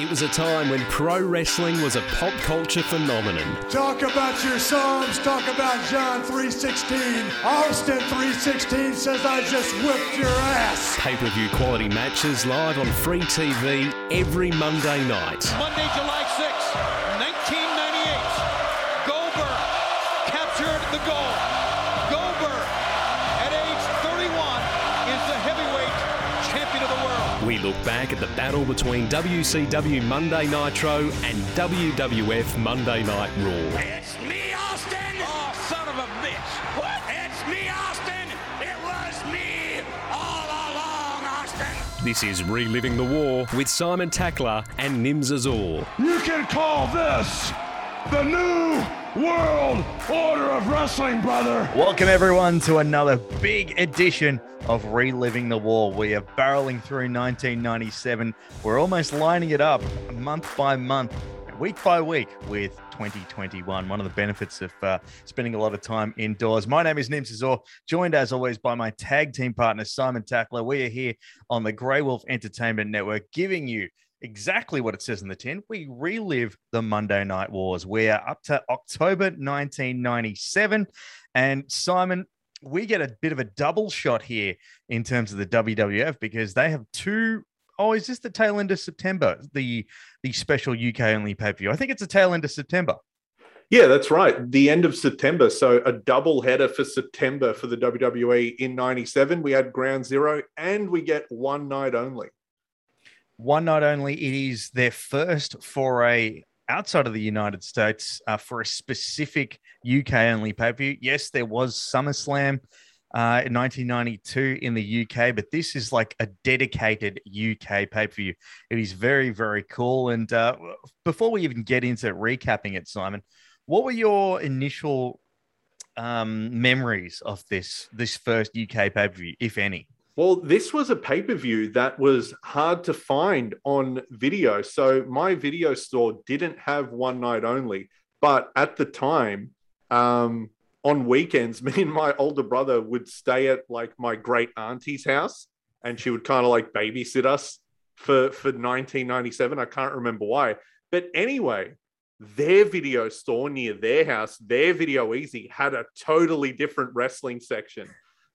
It was a time when pro wrestling was a pop culture phenomenon. Talk about your Psalms. Talk about John 3.16. Austin 3.16 says I just whipped your ass. Pay-per-view quality matches live on free TV every Monday night. Monday, July 6th, look back at the battle between WCW Monday Nitro and WWF Monday Night Raw. It's me, Austin! Oh, son of a bitch. What? It's me, Austin! It was me all along, Austin! This is Reliving the War with Simon Tackler and Nims Azor. You can call this the new world order of wrestling, brother. Welcome everyone to another big edition of Reliving the War. We are barreling through 1997. We're almost lining it up month by month, week by week with 2021. One of the benefits of uh, spending a lot of time indoors. My name is Nims Azor, joined as always by my tag team partner Simon Tackler. We are here on the Grey Wolf Entertainment Network, giving you exactly what it says in the tin. We relive the Monday Night Wars. We are up to October 1997. And Simon, we get a bit of a double shot here in terms of the WWF because they have two. Oh, is this the tail end of September? The the special UK only pay per view. I think it's the tail end of September. Yeah, that's right. The end of September. So a double header for September for the WWE in 97. We had Ground Zero and we get one night only. One night only. It is their first foray outside of the United States uh, for a specific UK only pay per view. Yes, there was SummerSlam uh, in 1992 in the UK, but this is like a dedicated UK pay per view. It is very, very cool. And uh, before we even get into recapping it, Simon, what were your initial um, memories of this this first UK pay per view, if any? Well, this was a pay per view that was hard to find on video. So my video store didn't have one night only. But at the time, um, on weekends, me and my older brother would stay at like my great auntie's house and she would kind of like babysit us for, for 1997. I can't remember why. But anyway, their video store near their house, their Video Ezy, had a totally different wrestling section.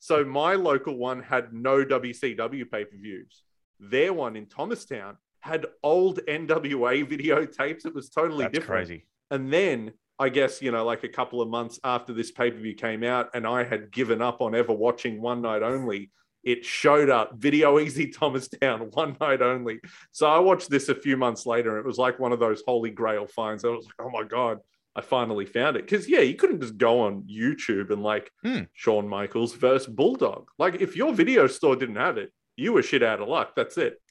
So my local one had no WCW pay per views. Their one in Thomastown had old NWA videotapes. It was totally That's different. crazy. And then I guess, you know, like a couple of months after this pay per view came out and I had given up on ever watching One Night Only, it showed up Video Ezy Thomastown, One Night Only. So I watched this a few months later. And it was like one of those holy grail finds. I was like, oh my God, I finally found it. Because, yeah, you couldn't just go on YouTube and like Hmm. Shawn Michaels versus Bulldog. Like, if your video store didn't have it, you were shit out of luck. That's it.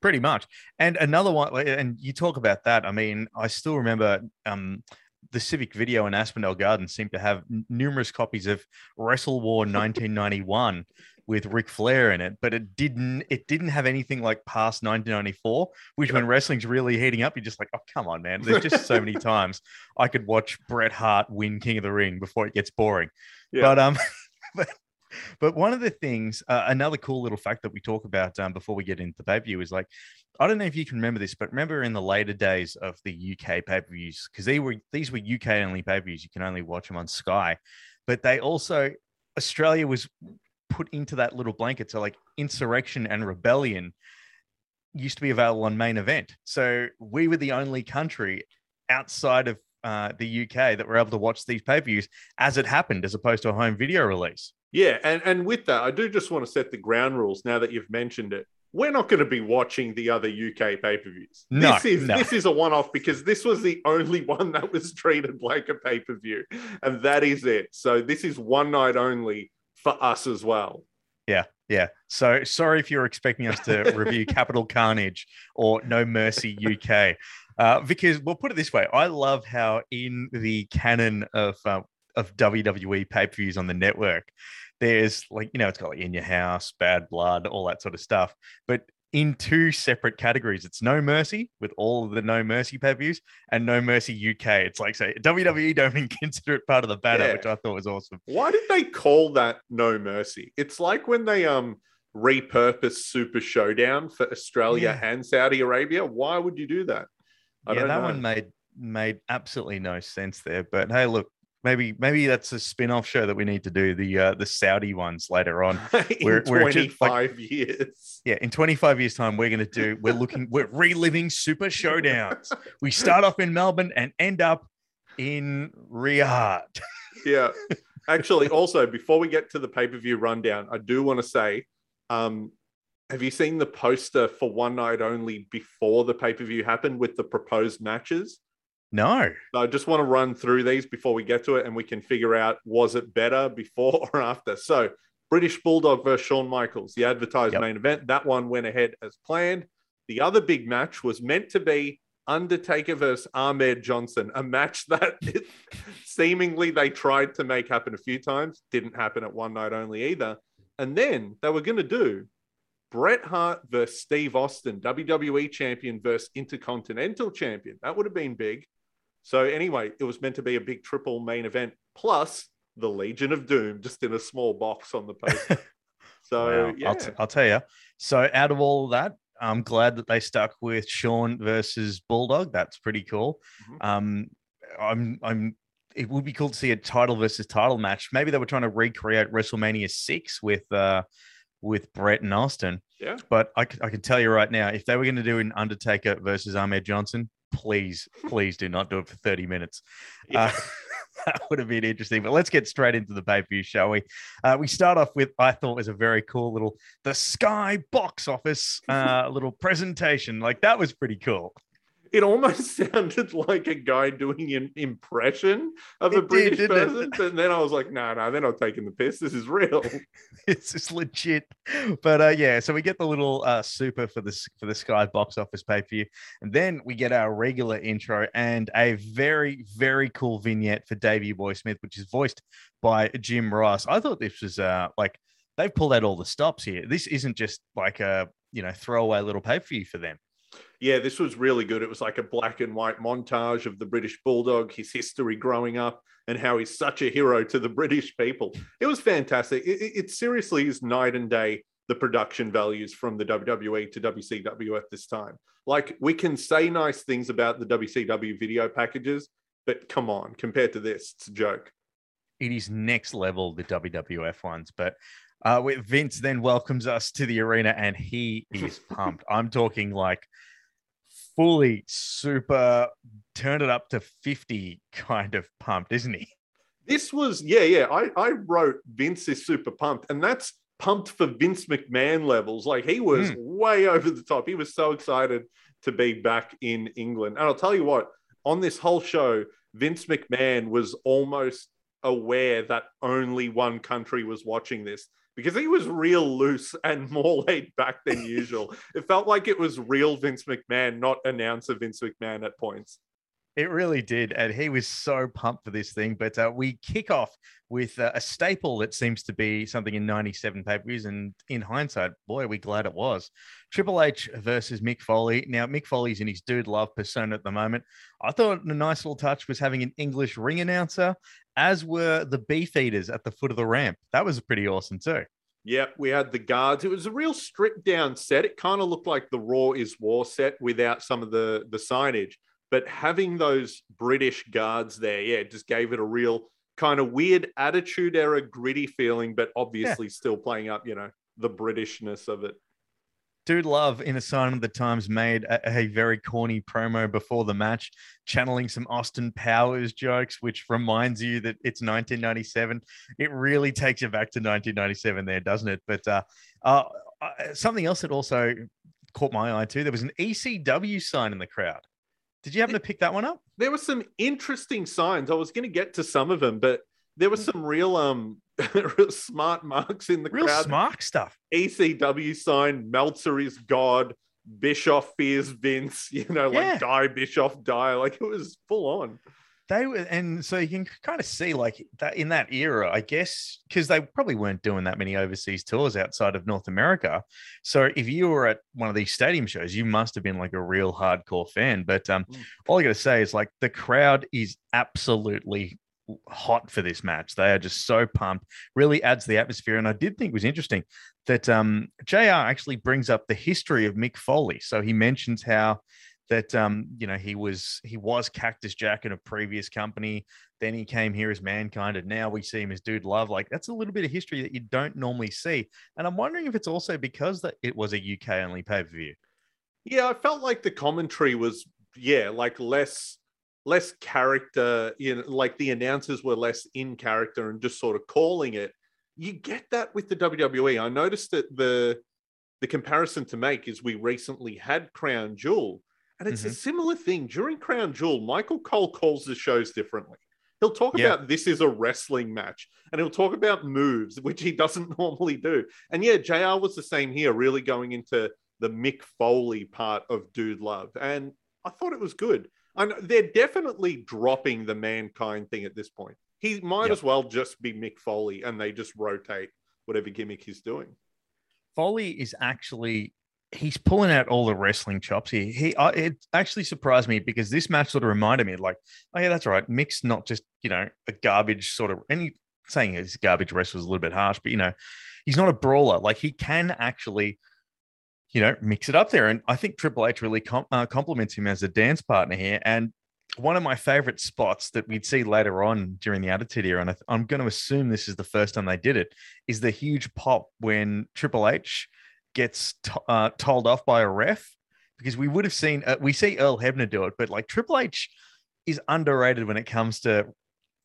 pretty much and another one and you talk about that i mean i still remember um the civic video in aspendale gardens seemed to have numerous copies of wrestle war 1991 with Ric Flair in it, but it didn't. It didn't have anything like past 1994, which when wrestling's really heating up, you're just like, oh come on, man. There's just so many times I could watch Bret Hart win King of the Ring before it gets boring. Yeah. But um, but but one of the things, uh, another cool little fact that we talk about um, before we get into the pay per view is like, I don't know if you can remember this, but remember in the later days of the UK pay per views, because they were these were UK only pay per views, you can only watch them on Sky, but they also Australia was put into that little blanket. So like insurrexion and rebellion used to be available on main event. So we were the only country outside of uh, the UK that were able to watch these pay per views as it happened, as opposed to a home video release. Yeah, and and with that, I do just want to set the ground rules now that you've mentioned it. We're not going to be watching the other UK pay-per-views. No, this is no. this is a one-off because this was the only one that was treated like a pay-per-view, and that is it. So this is one night only for us as well. Yeah, yeah. So sorry if you're expecting us to review Capital Carnage or No Mercy UK, uh, because we'll put it this way: I love how in the canon of uh, of WWE pay per views on the network, there's like you know it's got like In Your House, Bad Blood, all that sort of stuff, but in two separate categories. It's No Mercy with all of the No Mercy pay views, and No Mercy UK. It's like say WWE don't even consider it part of the banner, Yeah. which I thought was awesome. Why did they call that No Mercy? It's like when they um repurposed Super Showdown for Australia Yeah. and Saudi Arabia. Why would you do that? I yeah, that know. one made made absolutely no sense there. But hey, look, maybe maybe that's a spin-off show that we need to do the uh, the Saudi ones later on. in We're- we're just, 25 like- years. Yeah, in 25 years' time, we're gonna do. We're looking. We're reliving Super Showdowns. We start off in Melbourne and end up in Riyadh. Yeah. Actually, also, before we get to the pay per view rundown, I do want to say um, have you seen the poster for One Night Only before the pay per view happened with the proposed matches? No, So I just want to run through these before we get to it and we can figure out was it better before or after. So, British Bulldog versus Shawn Michaels, the advertised Yep. main event. That one went ahead as planned. The other big match was meant to be Undertaker versus Ahmed Johnson, a match that seemingly they tried to make happen a few times, didn't happen at one night only either. And then they were going to do Bret Hart versus Steve Austin, WWE champion versus Intercontinental champion. That would have been big. So anyway, it was meant to be a big triple main event plus the Legion of Doom just in a small box on the poster. So Wow. yeah, I'll, t- I'll tell you. So out of all of that, I'm glad that they stuck with Shawn versus Bulldog. That's pretty cool. Mhm. Um, I'm I'm. It would be cool to see a title versus title match. Maybe they were trying to recreate WrestleMania six with uh with Bret and Austin. Yeah. But I can tell you right now, if they were going to do an Undertaker versus Ahmed Johnson, please, please do not do it for 30 minutes. Yeah. Uh, that would have been interesting. But let's get straight into the pay per view, shall we? Uh, we start off with I thought was a very cool little the Sky box office uh, little presentation. Like that was pretty cool. It almost sounded like a guy doing an impression of a It did, British it? person. And then I was like, no, no, they're not taking the piss. This is real. it's just legit. But uh, yeah, so we get the little uh, super for this for the Sky box office pay per view, and then we get our regular intro and a very very cool vignette for Davey Boy Smith, which is voiced by Jim Ross. I thought this was uh, like they've pulled out all the stops here. This isn't just like a you know throwaway little pay per view for them. Yeah, this was really good. It was like a black and white montage of the British Bulldog, his history growing up, and how he's such a hero to the British people. It was fantastic. It, it- it seriously is night and day the production values from the WWE to WCW at this time. Like, we can say nice things about the WCW video packages, but come on, compared to this, it's a joke. it is next level the WWF ones. But uh, Vince then welcomes us to the arena and he is pumped. I'm talking like fully super turned it up to 50 kind of pumped, isn't he? This was, yeah, yeah. I, I wrote Vince is super pumped, and that's pumped for Vince McMahon levels. Like he was hmm. way over the top. He was so excited to be back in England. And I'll tell you what, on this whole show, Vince McMahon was almost aware that only one country was watching this because he was real loose and more laid back than usual. it felt like it was real Vince McMahon, not announcer Vince McMahon at points. It really did. And he was so pumped for this thing. But uh, we kick off with uh, a staple that seems to be something in 97 pay per views. And in hindsight, boy, are we glad it was. Triple H versus Mick Foley. Now, Mick Foley's in his dude love persona at the moment. I thought a nice little touch was having an English ring announcer, as were the beef eaters at the foot of the ramp. That was pretty awesome, too. Yep, we had the guards. It was a real stripped down set. It kind of looked like the Raw is War set without some of the the signage. But having those British guards there, yeah, just gave it a real kind of weird attitude era, gritty feeling, but obviously still playing up, you know, the Britishness of it. Dude Love in a sign of the times made a, a very corny promo before the match, channeling some Austin Powers jokes, which reminds you that it's 1997. It really takes you back to 1997 there, doesn't it? But uh, uh, uh, something else that also caught my eye too, there was an ECW sign in the crowd. Did you happen to pick that one up? There were some interesting signs. I was going to get to some of them, but there were some real um real smart marks in the crowd. Real crowd. smart stuff. ECW sign, Meltzer is God, Bischoff fears Vince, you know, like Yeah. die, Bischoff, die. Like it was full on. They were, and so you can kind of see like that in that era, I guess, because they probably weren't doing that many overseas tours outside of North America. So if you were at one of these stadium shows, you must have been like a real hardcore fan. But um, Mm. all I got to say is like the crowd is absolutely hot for this match. They are just so pumped. Really adds the atmosphere. And I did think it was interesting. that um, JR actually brings up the history of Mick Foley. So he mentions how that um, you know he was he was Cactus Jack in a previous company. Then he came here as Mankind, and now we see him as Dude Love. Like that's a little bit of history that you don't normally see. And I'm wondering if it's also because that it was a UK only pay per view. Yeah, I felt like the commentary was yeah, like less less character, you know, like the announcers were less in character and just sort of calling it. You get that with the WWE. I noticed that the the comparison to make is we recently had Crown Jewel, and it's mm-hmm. a similar thing. During Crown Jewel, Michael Cole calls the shows differently. He'll talk yeah. about this is a wrestling match, and he'll talk about moves, which he doesn't normally do. And yeah, JR was the same here, really going into the Mick Foley part of Dude Love. And I thought it was good. And they're definitely dropping the mankind thing at this point. He might yep. as well just be Mick Foley and they just rotate whatever gimmick he's doing. Foley is actually he's pulling out all the wrestling chops here. He uh, it actually surprised me because this match sort of reminded me like, oh yeah, that's right. Mick's not just you know a garbage sort of Any saying his garbage wrestler is a little bit harsh, but you know, he's not a brawler. Like he can actually you know, mix it up there. And I think Triple H really com- uh, compliments him as a dance partner here. And one of my favorite spots that we'd see later on during the Attitude Era, and I am going to assume this is the first time they did it, is the huge pop when Triple H gets t- uh, told off by a ref. Because we would have seen, uh, we see Earl Hebner do it, but like Triple H is underrated when it comes to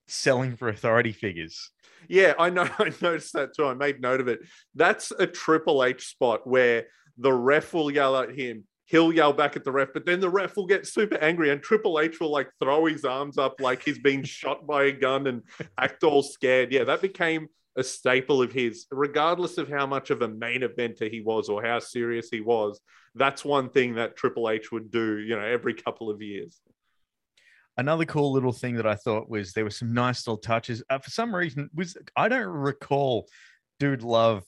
selling for authority figures. Yeah, I know. I noticed that too. I made note of it. That's a Triple H spot where the ref will yell at him. He'll yell back at the ref, but then the ref will get super angry and Triple H will like throw his arms up like he's been shot by a gun and act all scared. Yeah, that became a staple of his, regardless of how much of a main eventer he was or how serious he was. That's one thing that Triple H would do, you know, every couple of years. Another cool little thing that I thought was there were some nice little touches. Uh, for some reason, was I don't recall Dude Love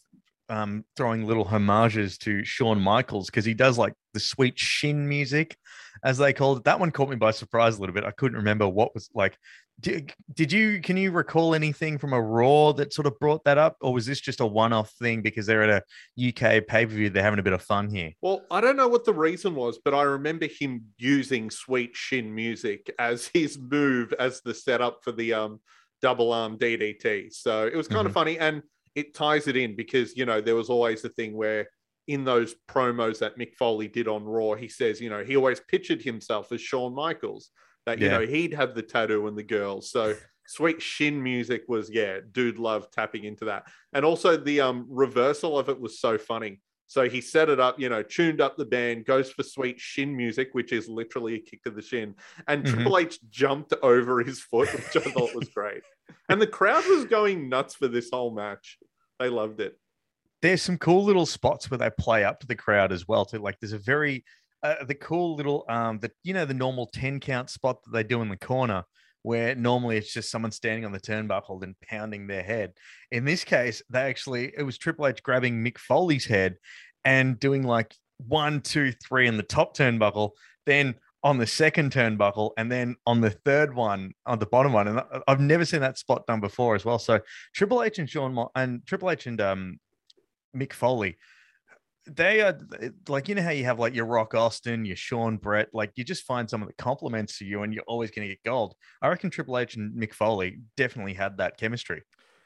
um, throwing little homages to Shawn Michaels because he does like the sweet shin music, as they called it. That one caught me by surprise a little bit. I couldn't remember what was like. Did, did you can you recall anything from a Raw that sort of brought that up, or was this just a one-off thing because they're at a UK pay-per-view? They're having a bit of fun here. Well, I don't know what the reason was, but I remember him using sweet shin music as his move as the setup for the um double arm DDT. So it was kind mm-hmm. of funny and it ties it in because you know there was always the thing where in those promos that Mick Foley did on Raw, he says, you know, he always pictured himself as Shawn Michaels, that, you yeah. know, he'd have the tattoo and the girls. So sweet shin music was, yeah, dude love tapping into that. And also the um, reversal of it was so funny. So he set it up, you know, tuned up the band, goes for sweet shin music, which is literally a kick to the shin. And mm-hmm. Triple H jumped over his foot, which I thought was great. And the crowd was going nuts for this whole match. They loved it. There's some cool little spots where they play up to the crowd as well. Too like there's a very uh, the cool little um the you know the normal 10 count spot that they do in the corner where normally it's just someone standing on the turnbuckle and pounding their head. In this case, they actually it was Triple H grabbing Mick Foley's head and doing like one, two, three in the top turnbuckle, then on the second turnbuckle and then on the third one on the bottom one and i've never seen that spot done before as well so triple h and shawn and triple h and um mick foley they are like you know how you have like your rock austin your shawn bret like you just find someone that complements to you and you're always going to get gold i reckon triple h and mick foley definitely had that chemistry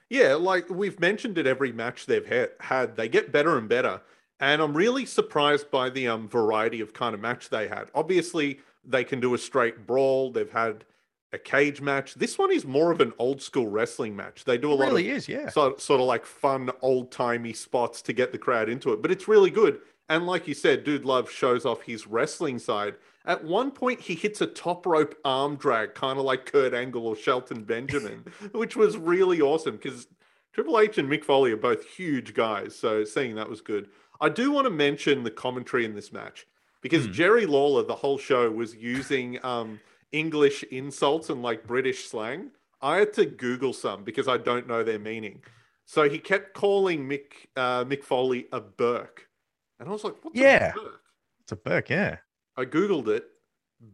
yeah like we've mentioned it every match they've had they get better and better and I'm really surprised by the um, variety of kind of match they had. Obviously, they can do a straight brawl. They've had a cage match. This one is more of an old school wrestling match. They do a it lot really of is, yeah. sort, sort of like fun old timey spots to get the crowd into it. But it's really good. And like you said, Dude Love shows off his wrestling side. At one point, he hits a top rope arm drag, kind of like Kurt Angle or Shelton Benjamin, which was really awesome because Triple H and Mick Foley are both huge guys. So seeing that was good. I do want to mention the commentary in this match because mm. Jerry Lawler, the whole show, was using um, English insults and like British slang. I had to Google some because I don't know their meaning. So he kept calling Mick uh, Mick Foley a Berk, and I was like, "What's yeah, a Berk? it's a Berk." Yeah, I googled it.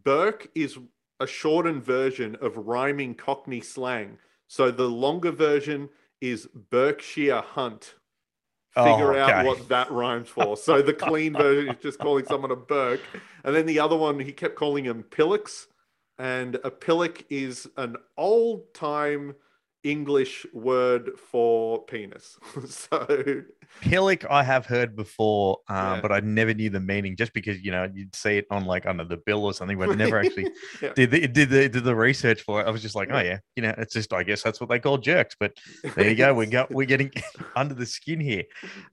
Berk is a shortened version of rhyming Cockney slang. So the longer version is Berkshire Hunt. figure Oh, out what that rhymes for. So the clean version is just calling someone a Berk. And then the other one, he kept calling him Pillix. And a pillock is an old time English word for penis. so Pillock, I have heard before, um, Yeah. but I never knew the meaning just because, you know, you'd see it on like under the bill or something, but never actually Yeah. did the, did the did the research for it. I was just like, oh yeah, you know, it's just I guess that's what they call jerks. But there you go, we got we're getting under the skin here.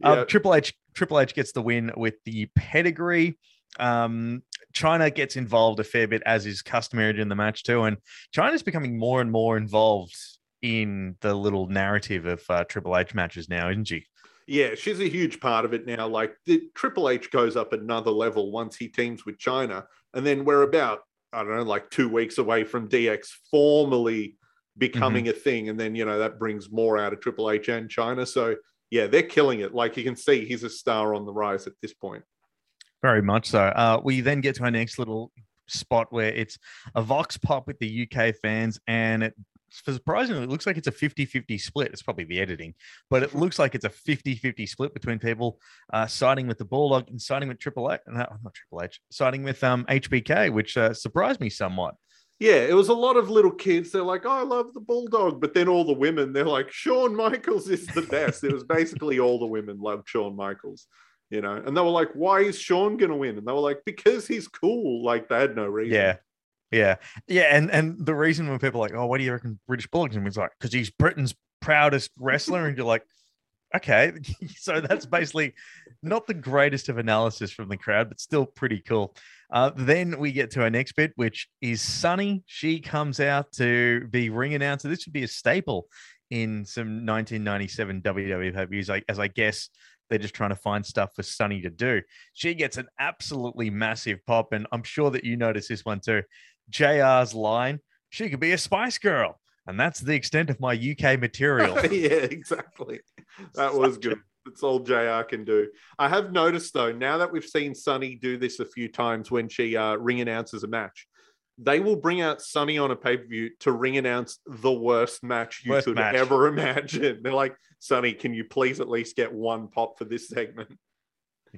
Yeah. Um, Triple H Triple H gets the win with the pedigree. Um, Chyna gets involved a fair bit as is customary in the match too, and Chyna's becoming more and more involved in the little narrative of uh, Triple H matches now, isn't she? Yeah, she's a huge part of it now. Like the Triple H goes up another level once he teams with Chyna, and then we're about I don't know, like two weeks away from DX formally becoming a thing, and then you know that brings more out of Triple H and Chyna. So yeah, they're killing it. Like you can see, he's a star on the rise at this point. Very much so. Uh, we then get to our next little spot where it's a Vox pop with the UK fans, and it surprisingly it looks like it's a 50-50 split. It's probably the editing, but it looks like it's a 50-50 split between people uh, siding with the Bulldog and siding with Triple H. No, not Triple H, siding with um, HBK, which uh, surprised me somewhat. Yeah, it was a lot of little kids. They're like, oh, I love the bulldog. But then all the women, they're like, Shawn Michaels is the best. it was basically all the women loved Shawn Michaels, you know. And they were like, why is Shawn going to win? And they were like, because he's cool. Like they had no reason. Yeah. Yeah. Yeah. And and the reason when people are like, oh, what do you reckon British Bulldog? And it's like, because he's Britain's proudest wrestler. and you're like, okay. so that's basically not the greatest of analysis from the crowd, but still pretty cool. Uh, then we get to our next bit, which is Sunny. She comes out to be ring announcer. This would be a staple in some 1997 WWE pay-per-views, like, as I guess they're just trying to find stuff for Sunny to do. She gets an absolutely massive pop, and I'm sure that you notice this one too. JR's line, she could be a Spice Girl. And that's the extent of my UK material. yeah, exactly. That was good. That's all JR can do. I have noticed though, now that we've seen Sunny do this a few times when she uh, ring announces a match, they will bring out Sunny on a pay per view to ring announce the worst match you Worst could match. ever imagine. They're like, Sunny, can you please at least get one pop for this segment?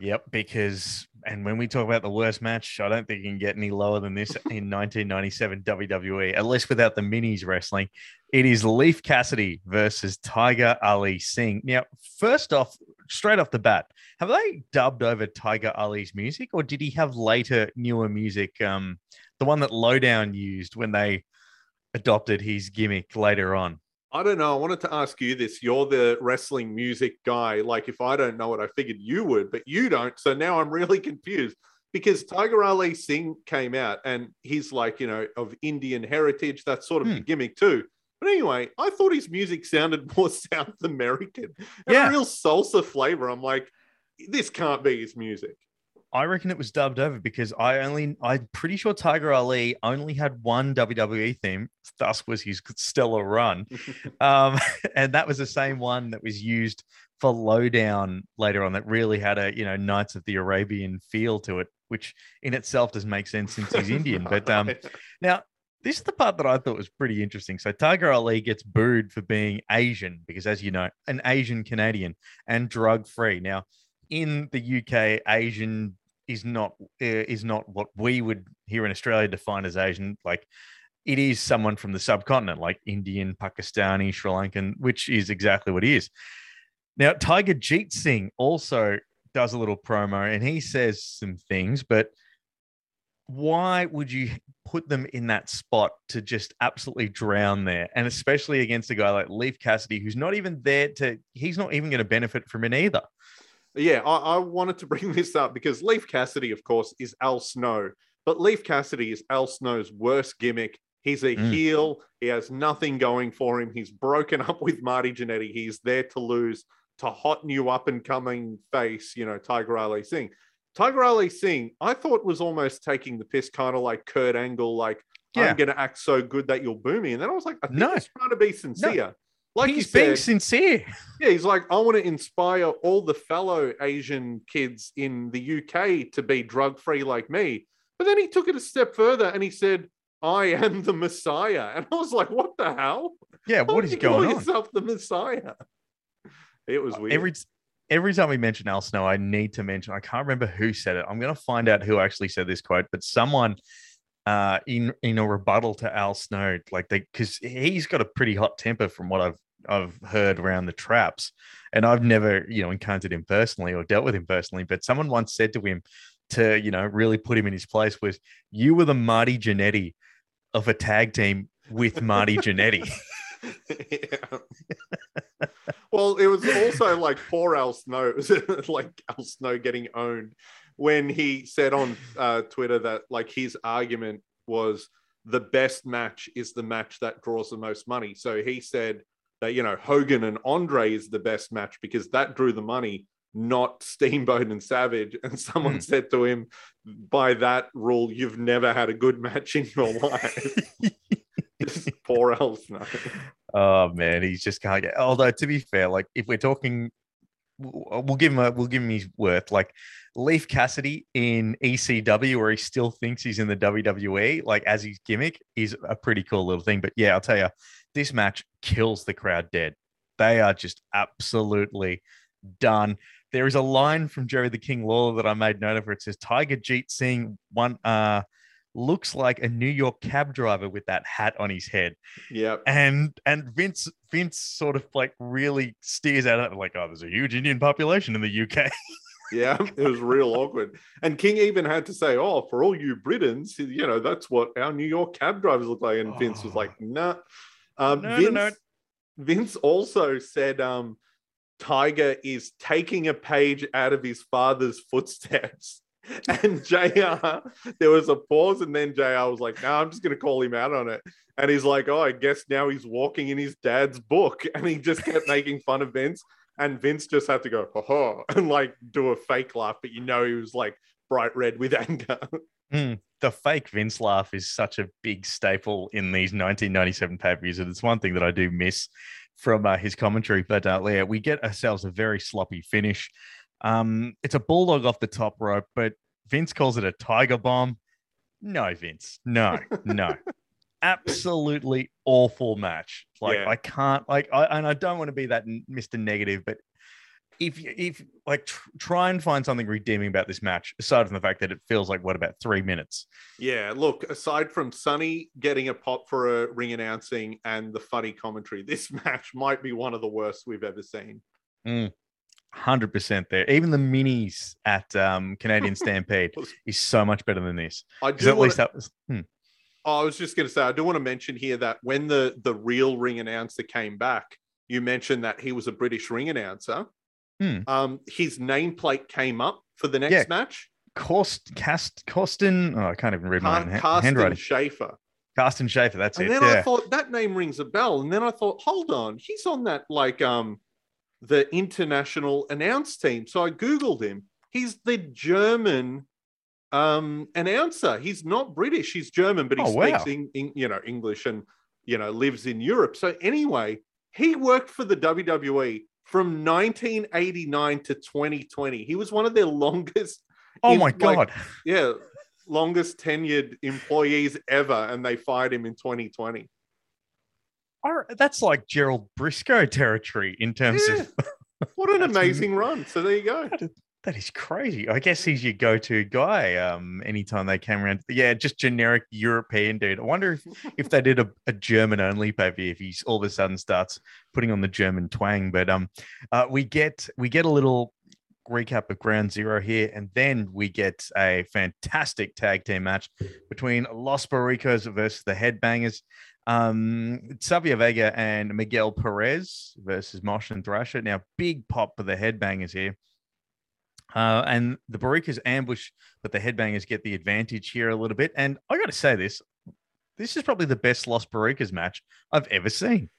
Yep, because and when we talk about the worst match, I don't think you can get any lower than this in 1997 WWE, at least without the minis wrestling. It is Leif Cassidy versus Tiger Ali Singh. Now, first off, straight off the bat, have they dubbed over Tiger Ali's music, or did he have later newer music? Um, the one that Lo Down used when they adopted his gimmick later on. I don't know. I wanted to ask you this. You're the wrestling music guy. Like, if I don't know it, I figured you would, but you don't. So now I'm really confused because Tiger Ali Singh came out and he's like, you know, of Indian heritage. That's sort of the Hmm. gimmick too. But anyway, I thought his music sounded more South American. Yeah. a real salsa flavor. I'm like, this can't be his music. I reckon it was dubbed over because I only, I'm pretty sure Tiger Ali only had one WWE theme, thus was his stellar run. um, and that was the same one that was used for Lo Down later on that really had a, you know, Knights of the Arabian feel to it, which in itself doesn't make sense since he's Indian. But um, now, this is the part that I thought was pretty interesting. So Tiger Ali gets booed for being Asian because, as you know, an Asian Canadian and drug free. Now, in the UK, Asian is not uh, is not what we would here in Australia define as Asian. Like it is someone from the subcontinent, like Indian, Pakistani, Sri Lankan, which is exactly what he is. Now, Tiger Jeet Singh also does a little promo and he says some things, but why would you put them in that spot to just absolutely drown there? And especially against a guy like Leif Cassidy, who's not even there to, he's not even going to benefit from it either. Yeah, I, I wanted to bring this up because Leif Cassidy, of course, is Al Snow, but Leif Cassidy is Al Snow's worst gimmick. He's a Mm. heel. He has nothing going for him. He's broken up with Marty Jannetty. He's there to lose to hot new up and coming face, you know, Tiger Ali Singh. Tiger Ali Singh, I thought was almost taking the piss, kind of like Kurt Angle, like Yeah. I'm going to act so good that you'll boo me. And then I was like, I think No. he's trying to be sincere. Like he's you being said, sincere. yeah, he's like, I want to inspire all the fellow Asian kids in the UK to be drug free like me. But then he took it a step further and he said, I am the Messiah. And I was like, what the hell? Yeah, what is you call going on? yourself the Messiah? It was weird. Every every time we mention Al Snow, I need to mention. I can't remember who said it. I'm going to find out who actually said this quote, but someone uh, in in a rebuttal to Al Snow, like they because he's got a pretty hot temper from what I've I've heard around the traps, and I've never you know encountered him personally or dealt with him personally. But someone once said to him to you know really put him in his place was you were the Marty Jannetty of a tag team with Marty Jannetty. yeah. well, it was also like poor Al Snow, like Al Snow getting owned when he said on uh, Twitter that like his argument was the best match is the match that draws the most money. So he said that you know Hogan and Andre is the best match because that drew the money, not Steamboat and Savage. And someone Hmm. said to him, by that rule, you've never had a good match in your life. Just poor Al Snow. Oh man, he's just can't get. Although to be fair, like if we're talking, we'll give him a, we'll give him his worth. Like Leif Cassidy in ECW, where he still thinks he's in the WWE, like as his gimmick, is a pretty cool little thing. But yeah, I'll tell you, this match kills the crowd dead. They are just absolutely done. There is a line from Jerry the King Lawler that I made note of where it says Tiger Jeet Singh one uh looks like a New York cab driver with that hat on his head Yeah. and and Vince Vince sort of like really steers out of it like oh there's a huge Indian population in the UK Yeah, it was real awkward. And King even had to say, "Oh, for all you Britons, you know that's what our New York cab drivers look like." And Vince was Oh. like, "Nah." Um, No, no, Vince, no. Vince also said, um, "Tiger is taking a page out of his father's footsteps." And JR There was a pause, and then JR was like, "No, I'm just going to call him out on it." And he's like, "Oh, I guess now he's walking in his dad's book," and he just kept making fun of Vince. And Vince just had to go, ha ha, and like do a fake laugh, but you know he was like bright red with anger. Mm, the fake Vince laugh is such a big staple in these 1997 pay-per-views and it's one thing that I do miss from uh, his commentary but uh, yeah we get ourselves a very sloppy finish um it's a bulldog off the top rope but Vince calls it a tiger bomb no Vince no no absolutely awful match. Like Yeah. I can't like I and I don't want to be that Mr. Negative, but if you if like tr- try and find something redeeming about this match, aside from the fact that it feels like what about three minutes. yeah, look, aside from Sunny getting a pop for a ring announcing and the funny commentary, this match might be one of the worst we've ever seen. Hundred percent there. Even the minis at um, Canadian Stampede is so much better than this. I do at least that was hmm. I was just going to say, I do want to mention here that when the the real ring announcer came back, you mentioned that he was a British ring announcer. Hmm. Um, his nameplate came up for the next Yeah. match. Cost Cast Costin. Oh, I can't even read my Car- own ha- Carsten handwriting. Schaefer. Carsten Schaefer. That's And it. And then Yeah. I thought that name rings a bell. And then I thought, hold on, he's on that like um the international announce team. So I googled him. He's the German um announcer. He's not British. He's German, but he Oh, wow. speaks in, in you know English and you know lives in Europe. So anyway, he worked for the WWE from 1989 to 2020. He was one of their longest oh my like, god. yeah, longest tenured employees ever, and they fired him in 2020. Ar- That's like Gerald Brisco territory in terms Yeah. of What an amazing run! So there you go. that is crazy. I guess he's your go-to guy. Um, anytime they came around, yeah, just generic European dude. I wonder if, if they did a, a German only pay if he's all of a sudden starts putting on the German twang. But um, uh, we get we get a little recap of Ground Zero here, and then we get a fantastic tag team match between Los Boricuas versus the Headbangers. Um, Savio Vega and Miguel Perez versus Mosh and Thrasher. Now, big pop for the Headbangers here. Uh, and the Boricuas ambush, but the Headbangers get the advantage here a little bit. And I got to say this this is probably the best Los Boricuas match I've ever seen.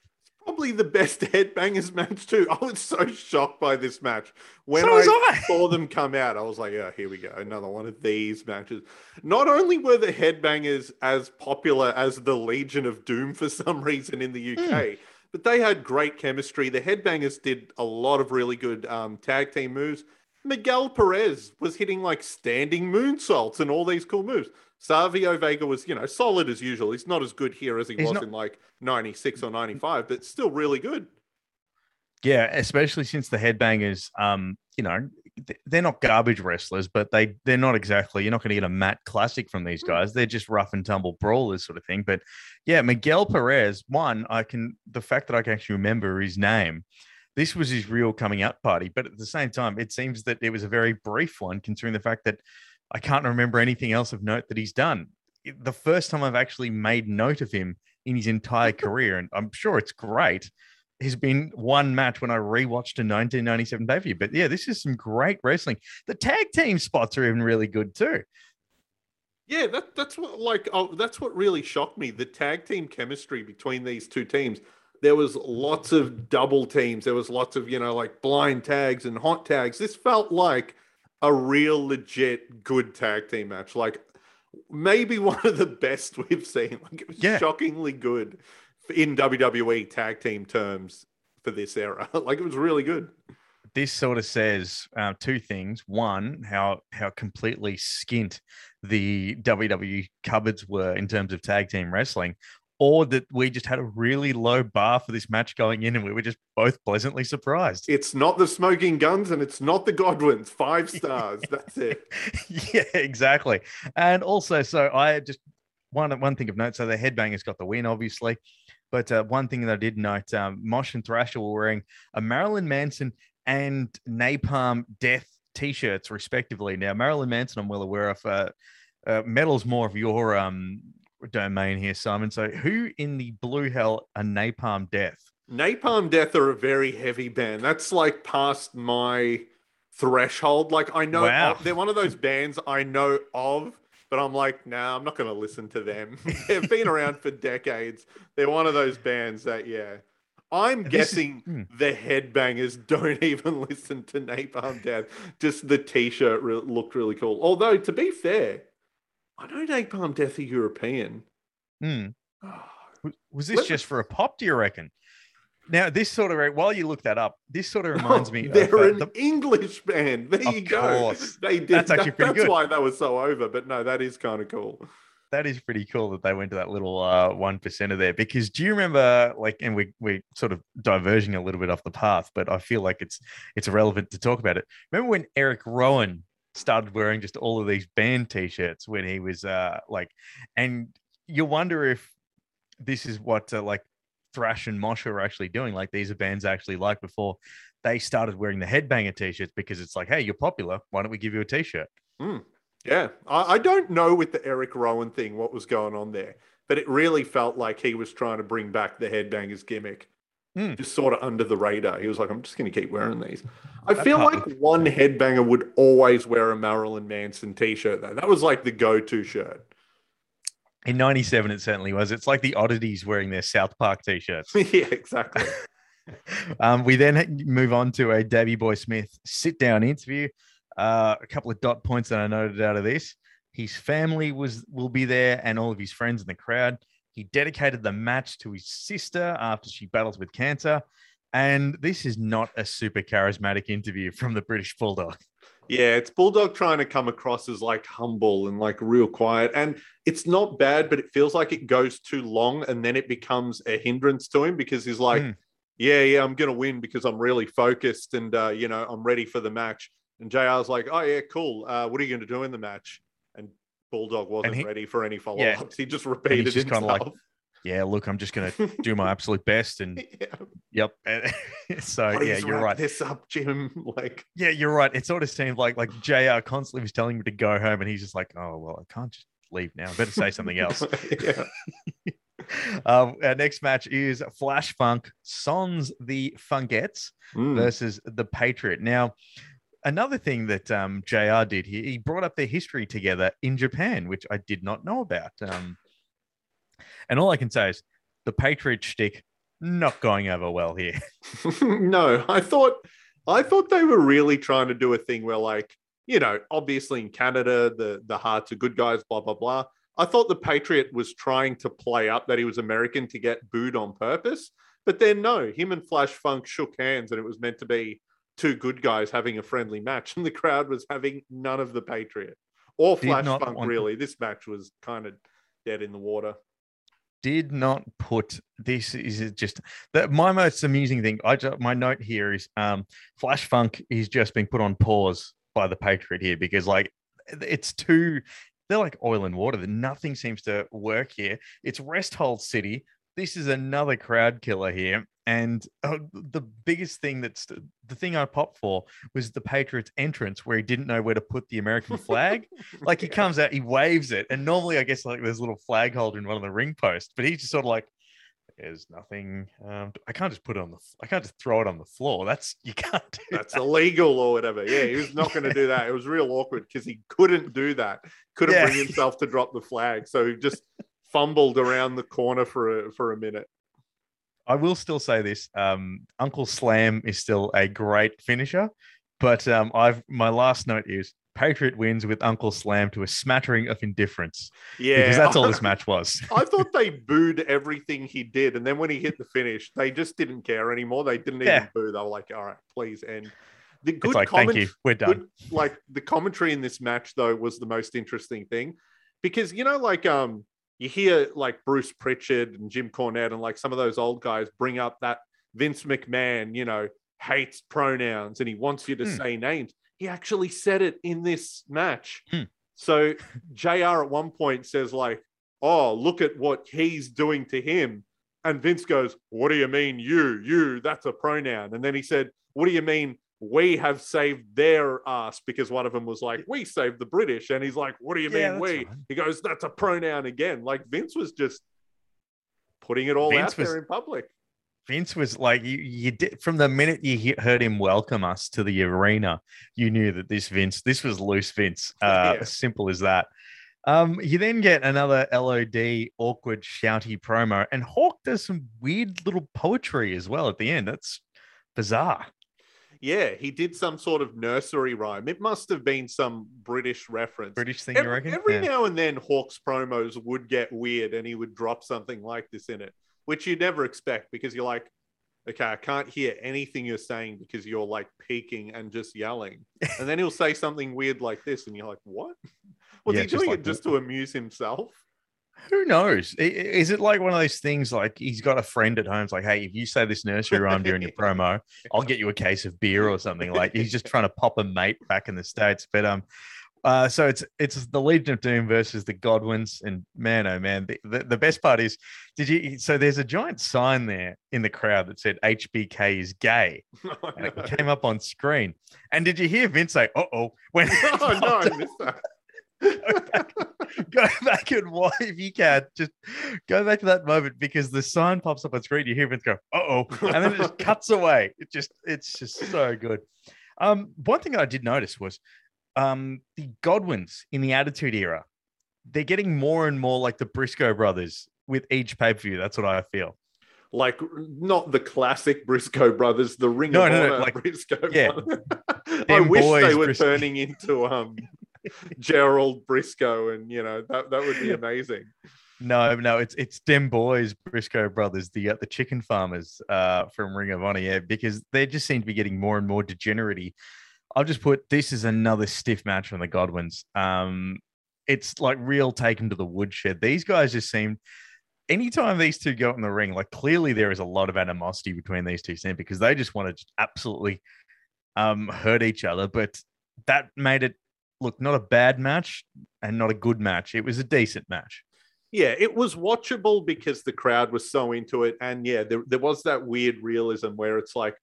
Probably the best headbangers match too. I was so shocked by this match when So I, I. saw them come out. I was like, "Oh, here we go, another one of these matches." Not only were the headbangers as popular as the Legion of Doom for some reason in the UK, but they had great chemistry. The headbangers did a lot of really good um, tag team moves. Miguel Perez was hitting like standing moonsaults and all these cool moves. Savio Vega was, you know, solid as usual. He's not as good here as he He's was not- in like 96 or 95, but still really good. Yeah, especially since the headbangers, um, you know, they're not garbage wrestlers, but they they're not exactly. You're not going to get a mat classic from these guys. They're just rough and tumble brawlers, sort of thing. But yeah, Miguel Perez. One, I can the fact that I can actually remember his name. This was his real coming out party, but at the same time, it seems that it was a very brief one, considering the fact that I can't remember anything else of note that he's done. The first time I've actually made note of him in his entire career, and I'm sure it's great, has been one match when I rewatched a 1997 pay per view. But yeah, this is some great wrestling. The tag team spots are even really good too. Yeah, that, that's what like oh, that's what really shocked me. The tag team chemistry between these two teams. There was lots of double teams. There was lots of you know like blind tags and hot tags. This felt like a real legit good tag team match. Like maybe one of the best we've seen. Like it was Yeah. shockingly good in WWE tag team terms for this era. like it was really good. This sort of says uh, two things. One, how how completely skint the WWE cupboards were in terms of tag team wrestling, or that we just had a really low bar for this match going in, and we were just both pleasantly surprised. It's not the Smoking Guns and it's not the Godwins. Five stars. That's it. yeah, exactly. And also, so I just one one thing of note. So the headbangers got the win, obviously. But uh, one thing that I did note, um, Mosh and Thrasher were wearing a Marilyn Manson and Napalm Death t-shirts, respectively. Now, Marilyn Manson, I'm well aware of. Uh, uh, metal's more of your um, domain here, Simon. So, who in the Blue Hell are Napalm Death? Napalm Death are a very heavy band. That's like past my threshold. Like I know Wow. they're one of those bands I know of, but I'm like, nah, I'm not going to listen to them. They've been around for decades. They're one of those bands that, yeah. I'm is- guessing hmm. the headbangers don't even listen to Napalm Death. Just the T-shirt re- looked really cool. Although, to be fair, I know Napalm Death are European. Hmm. Was- Was this Let me- just for a pop? Do you reckon? Now, this sort of while you look that up, this sort of reminds me. They're of, uh, an the- English band. There Of you go. course. They did. That's actually pretty that's good. why that was so over. But no, that is kind of cool. that is pretty cool that they went to that little uh one percent of there. Because do you remember, like, and we we sort of diverging a little bit off the path, but I feel like it's it's relevant to talk about it. Remember when Eric Rowan started wearing just all of these band t-shirts when he was uh like, and you wonder if this is what uh, like Thrash and Moshe are actually doing. Like these are bands actually like before they started wearing the headbanger t-shirts because it's like, hey, you're popular. Why don't we give you a t-shirt? Yeah, I, I don't know with the Eric Rowan thing what was going on there, but it really felt like he was trying to bring back the headbangers gimmick, Hmm. just sort of under the radar. He was like, "I'm just going to keep wearing these." I That feel like one headbanger would always wear a Marilyn Manson T-shirt. Though that was like the go-to shirt. In 97, it certainly was. It's like the oddities wearing their South Park t shirts. yeah, exactly. um, we then move on to a Davey Boy Smith sit down interview. Uh, a couple of dot points that I noted out of this. His family was will be there and all of his friends in the crowd. He dedicated the match to his sister after she battles with cancer. And this is not a super charismatic interview from the British Bulldog. Yeah, it's Bulldog trying to come across as like humble and like real quiet. And it's not bad, but it feels like it goes too long and then it becomes a hindrance to him because he's like, Mm. yeah, yeah, I'm going to win because I'm really focused and, uh, you know, I'm ready for the match. And JR's like, oh, yeah, cool. Uh, what are you going to do in the match? Bulldog wasn't he- ready for any follow ups. He just repeated just kinda himself. like, Yeah, look, I'm just going to do my absolute best. And yeah. yep. so, Please yeah, you're right. This up, Jim. Like, Yeah, you're right. It sort of seemed like like JR constantly was telling me to go home, and he's just like, "Oh well, I can't just leave now. I better say something else." um, our next match is Flash Funk Sons the Funkettes Mm. versus the Patriot. Now, another thing that um, JR did here, he brought up their history together in Japan, which I did not know about. Um, and all I can say is the Patriot shtick not going over well here. no, I thought I thought they were really trying to do a thing where, like, you know, obviously in Canada, the the Harts are good guys, blah blah blah. I thought the Patriot was trying to play up that he was American to get booed on purpose, but then no, him and Flash Funk shook hands, and it was meant to be two good guys having a friendly match, and the crowd was having none of the Patriot or Flash Funk. Really, this match was kind of dead in the water. did not put this is just that my most amusing thing. I just, my note here is um Flash Funk is just being put on pause by the Patriot here because like it's too they're like oil and water. Nothing seems to work here. It's rest hold city. This is another crowd killer here. And uh, the biggest thing that's the thing I popped for was the Patriots entrance where he didn't know where to put the American flag. like he comes out, he waves it. And normally, I guess, like there's a little flag holder in one of the ring posts, but he's just sort of like, there's nothing. Um, I can't just put it on the. I can't just throw it on the floor. That's you can't. Do That's that. illegal or whatever. Yeah, he was not going to do that. It was real awkward because he couldn't do that. Couldn't Yeah. bring himself to drop the flag, so he just fumbled around the corner for a, for a minute. I will still say this. Um, Uncle Slam is still a great finisher, but um, I've my last note is Patriot wins with Uncle Slam to a smattering of indifference Yeah, because that's all this match was. I thought they booed everything he did, and then when he hit the finish, they just didn't care anymore. They didn't even Yeah. boo. They were like, "All right, please end." The good it's like, comment, thank you, we're done. good, like the commentary in this match though was the most interesting thing because you know, like um, you hear like Bruce Pritchard and Jim Cornette and like some of those old guys bring up that Vince McMahon, you know, hates pronouns and he wants you to Hmm. say names. He actually said it in this match. Hmm. So JR at one point says like, "Oh, look at what he's doing to him." And Vince goes, What do you mean, you? You, that's a pronoun. And then he said, What do you mean, we have saved their ass? Because one of them was like, We saved the British. And he's like, What do you Yeah, mean, that's we? right. He goes, That's a pronoun again. Like Vince was just putting it all Vince out there in public. Vince was like you. You did from the minute you he- heard him welcome us to the arena, you knew that this Vince, this was loose Vince. Uh, Yeah. As simple as that. Um, you then get another LOD awkward shouty promo, and Hawk does some weird little poetry as well at the end. That's bizarre. Yeah, he did some sort of nursery rhyme. It must have been some British reference. British thing, every, you reckon? every Yeah. now and then Hawks promos would get weird and he would drop something like this in it, which you never expect because you're like, okay, I can't hear anything you're saying because you're like peaking and just yelling. And then he'll say something weird like this, and you're like, what? Was Yeah, he doing like it just to amuse himself? Who knows? Is it like one of those things like he's got a friend at home? It's like, hey, if you say this nursery rhyme during your promo, I'll get you a case of beer or something. Like he's just trying to pop a mate back in the states. But um, uh, so it's it's the Legion of Doom versus the Godwins, and man, oh man, the, the, the best part is, did you? So there's a giant sign there in the crowd that said HBK is gay, and it came up on screen. And did you hear Vince say, "Uh oh"? When oh no, I missed that. go back and watch if you can. Just go back to that moment because the sign pops up on screen. You hear Vince go, "Uh oh," and then it just cuts away. It just, it's just so good. Um, one thing I did notice was, um, the Godwins in the Attitude Era, they're getting more and more like the Briscoe brothers with each pay per view. That's what I feel. like not the classic Briscoe brothers, the Ring No, of no, no, like- Briscoe. yeah. I wish boys they were Briscoe. turning into um Gerald Brisco, and you know that that would be amazing. No, no, it's it's them boys, Briscoe brothers, the uh, the chicken farmers uh, from Ring of Honor, yeah, because they just seem to be getting more and more degenerate. I'll just put this is another stiff match from the Godwins. Um, it's like real take them to the woodshed. These guys just seem. Anytime these two go in the ring, like clearly there is a lot of animosity between these two teams because they just want to absolutely um, hurt each other. But that made it look not a bad match and not a good match. It was a decent match. Yeah, it was watchable because the crowd was so into it, and yeah, there there was that weird realism where it's like,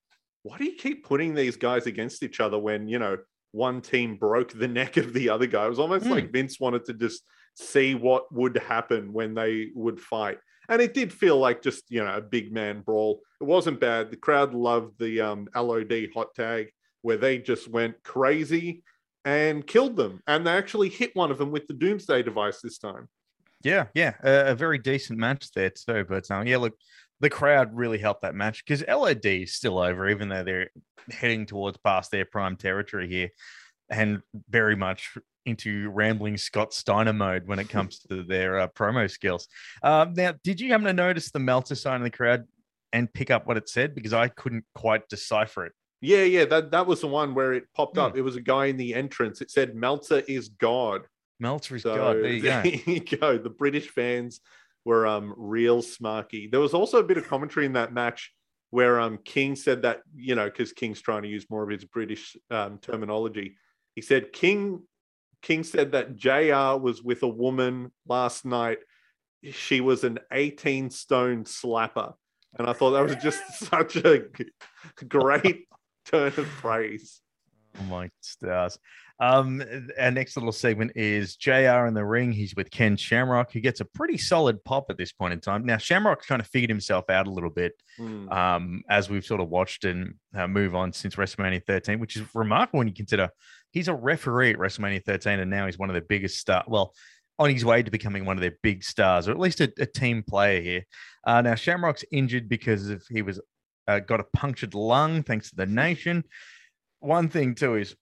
why do you keep putting these guys against each other when you know one team broke the neck of the other guy? It was almost Hmm. like Vince wanted to just see what would happen when they would fight. And it did feel like just, you know, a big man brawl. It wasn't bad. The crowd loved the um, LOD hot tag where they just went crazy and killed them. And they actually hit one of them with the Doomsday device this time. Yeah, yeah, a, a very decent match there too. But um, yeah, look, the crowd really helped that match because LOD is still over, even though they're heading towards past their prime territory here, and very much into rambling Scott Steiner mode when it comes to their uh, promo skills. Um, now, did you happen to notice the Meltzer sign in the crowd and pick up what it said? Because I couldn't quite decipher it. Yeah, yeah, that, that was the one where it popped up. It was a guy in the entrance. It said Meltzer is God. Meltzer is So God. There you go. there you go. The British fans were um real smarky. There was also a bit of commentary in that match where um King said that you know because King's trying to use more of his British um, terminology. He said King King said that JR. was with a woman last night. She was an 18 stone slapper, and I thought that was just such a great turn of phrase. Oh my stars. Um, our next little segment is JR in the ring. He's with Ken Shamrock, who gets a pretty solid pop at this point in time. Now, Shamrock kind of figured himself out a little bit Hmm. um, as we've sort of watched and uh, move on since WrestleMania 13, which is remarkable when you consider he's a referee at WrestleMania 13, and now he's one of their biggest stars. Well, on his way to becoming one of their big stars, or at least a, a team player here. Uh, now, Shamrock's injured because of he was uh, got a punctured lung, thanks to the nation. One thing too is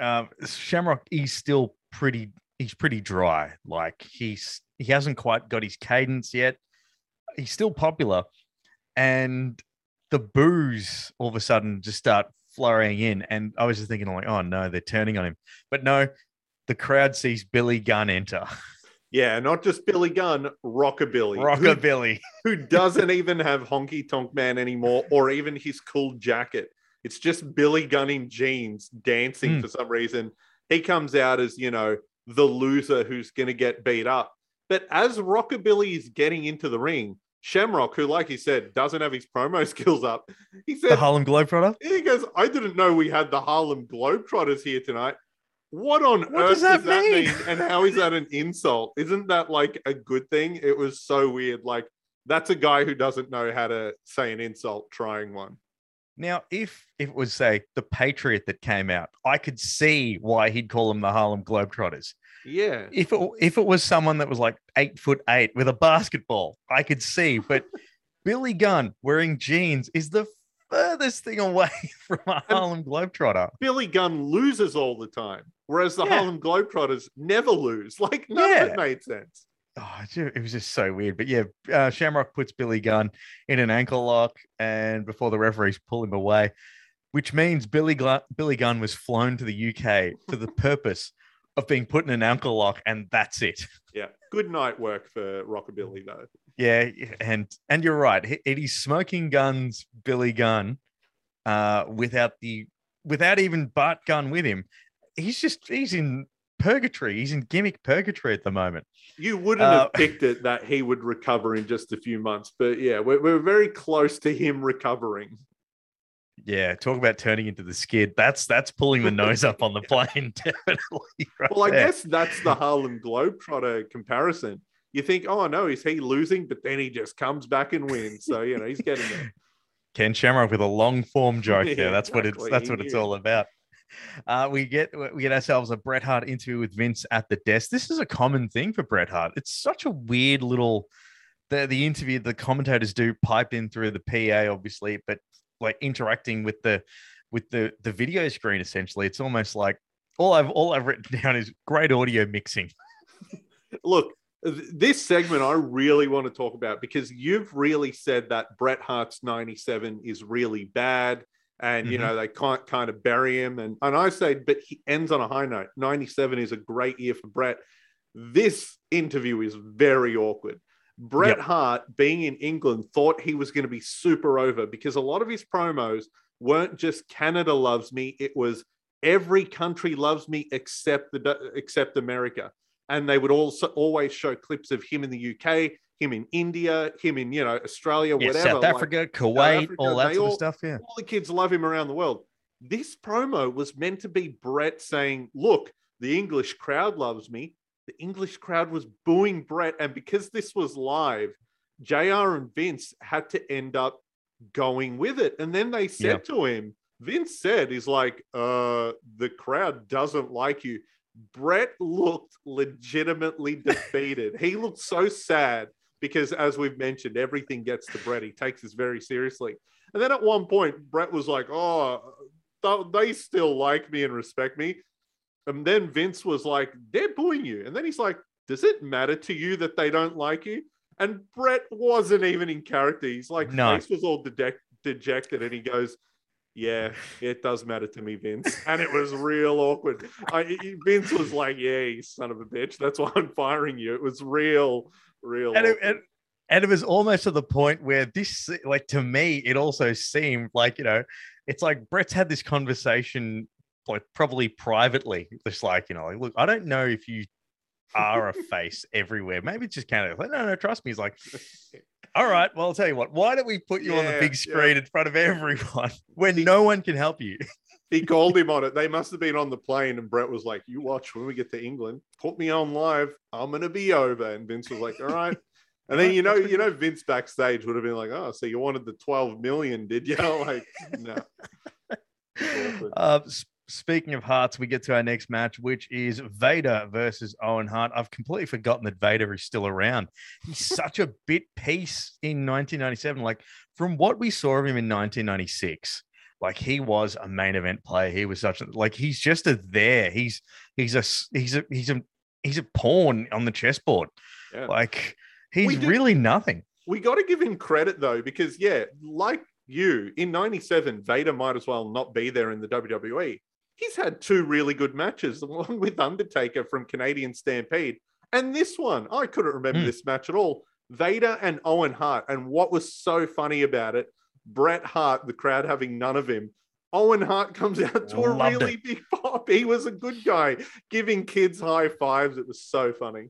uh, Shamrock. is still pretty. He's pretty dry. Like he's he hasn't quite got his cadence yet. He's still popular, and the boos all of a sudden just start flurrying in. And I was just thinking, like, oh no, they're turning on him. But no, the crowd sees Billy Gunn enter. Yeah, not just Billy Gunn, Rockabilly. who- Rockabilly. who doesn't even have Honky Tonk Man anymore, or even his cool jacket. It's just Billy Gunn in jeans dancing Hmm. for some reason. He comes out as, you know, the loser who's going to get beat up. But as Rockabilly is getting into the ring, Shamrock, who, like he said, doesn't have his promo skills up, he said, The Harlem Globetrotter. he goes, I didn't know we had the Harlem Globetrotters here tonight. What on What earth does that does that mean? mean? And how is that an insult? Isn't that like a good thing? It was so weird. Like, that's a guy who doesn't know how to say an insult trying one. Now, if if it was say the Patriot that came out, I could see why he'd call them the Harlem Globetrotters. Yeah. If it if it was someone that was like eight foot eight with a basketball, I could see. But Billy Gunn wearing jeans is the furthest thing away from a Harlem Globetrotter. Billy Gunn loses all the time, whereas the Yeah. Harlem Globetrotters never lose. Like, none of Yeah. it made sense. Oh, it was just so weird. But yeah, uh, Shamrock puts Billy Gunn in an ankle lock, and before the referees pull him away, which means Billy Billy Gunn was flown to the UK for the purpose of being put in an ankle lock, and that's it. Yeah. Good night work for Rockabilly, though. Yeah, and and you're right. It is smoking guns, Billy Gunn, uh, without the without even Bart Gunn with him. He's just he's in purgatory. He's in gimmick purgatory at the moment. You wouldn't Uh, have picked it that he would recover in just a few months, but yeah, we're, we're very close to him recovering. Yeah, talk about turning into the skid. That's that's pulling the nose up on the plane, definitely. right Well, I there. guess that's the Harlem Globetrotter comparison. You think, oh no, is he losing? But then he just comes back and wins. So you know he's getting there. Ken Shamrock with a long form joke Yeah, there. That's what it's that's what it's all about. Uh, we get we get ourselves a Bret Hart interview with Vince at the desk. This is a common thing for Bret Hart. It's such a weird little the the interview the commentators do pipe in through the PA, obviously, but like interacting with the with the the video screen essentially. It's almost like all I've all I've written down is great audio mixing. Look, this segment I really want to talk about because you've really said that Bret Hart's 97 is really bad. And, you Mhm. know, they can't kind of bury him. And, and I say, but he ends on a high note. 97 is a great year for Bret. This interview is very awkward. Bret Yep. Hart, being in England, thought he was going to be super over because a lot of his promos weren't just Canada loves me, it was every country loves me except the except America and they would also always show clips of him in the UK, him in India, him in you know Australia, Yeah, whatever. South like, Africa, Kuwait, Africa, all that sort all- of stuff. Yeah. all the kids love him around the world. This promo was meant to be Bret saying, "Look, the English crowd loves me." The English crowd was booing Bret, and because this was live, JR. and Vince had to end up going with it. And then they said Yeah. to him, Vince said, "He's like, uh, the crowd doesn't like you." Bret looked legitimately defeated. he looked so sad because, as we've mentioned, everything gets to Bret. He takes this very seriously. And then at one point, Bret was like, "Oh, th- they still like me and respect me." And then Vince was like, "They're booing you." And then he's like, "Does it matter to you that they don't like you?" And Bret wasn't even in character. He's like, No. face was all dede- dejected, and he goes, "Yeah, it does matter to me, Vince." And it was real awkward. I, Vince was like, "Yeah, you son of a bitch. That's why I'm firing you." It was real, real. and, it, and And it was almost to the point where this, like to me, it also seemed like, you know, it's like Bret's had this conversation, like probably privately, just like, you know, like, look, I don't know if you are a face everywhere. Maybe it's just Canada. Like, no, no, trust me. He's like, all right, well, I'll tell you what, why don't we put you on the Yeah, big yeah. screen in front of everyone when no one can help you? He called him on it. They must have been on the plane, and Bret was like, "You watch when we get to England. Put me on live. I'm gonna be over." And Vince was like, "All right." And then you know, you know, Vince backstage would have been like, "Oh, so you wanted the 12 million, did you?" Like, no. Uh, speaking of Harts, we get to our next match, which is Vader versus Owen Hart. I've completely forgotten that Vader is still around. He's such a bit piece in 1997. Like from what we saw of him in 1996, like he was a main event player. He was such a like he's just a there. He's he's a he's a he's a he's a pawn on the chessboard. Yeah. Like he's do- really nothing. we got to give him credit though, because yeah, like you in '97, Vader might as well not be there in the WWE. He's had two really good matches, along with Undertaker from Canadian Stampede, and this one I couldn't remember Hmm. this match at all. Vader and Owen Hart, and what was so funny about it, Bret Hart, the crowd having none of him. Owen Hart comes out to a Loved really big pop. He was a good guy, giving kids high fives. It was so funny.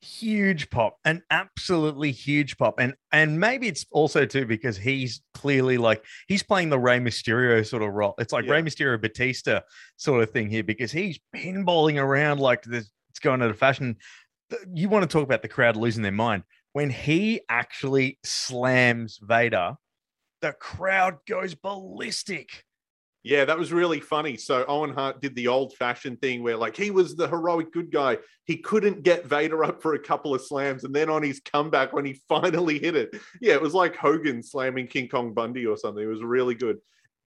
Huge pop an absolutely huge pop. And and maybe it's also too because he's clearly like he's playing the Rey Mysterio sort of role. It's like Yeah. Rey Mysterio Batista sort of thing here because he's pinballing around like this it's going out of fashion. You want to talk about the crowd losing their mind. When he actually slams Vader the crowd goes ballistic Yeah, that was really funny. So Owen Hart did the old fashioned thing where, like, he was the heroic good guy. He couldn't get Vader up for a couple of slams. And then on his comeback, when he finally hit it, yeah, it was like Hogan slamming King Kong Bundy or something. It was really good.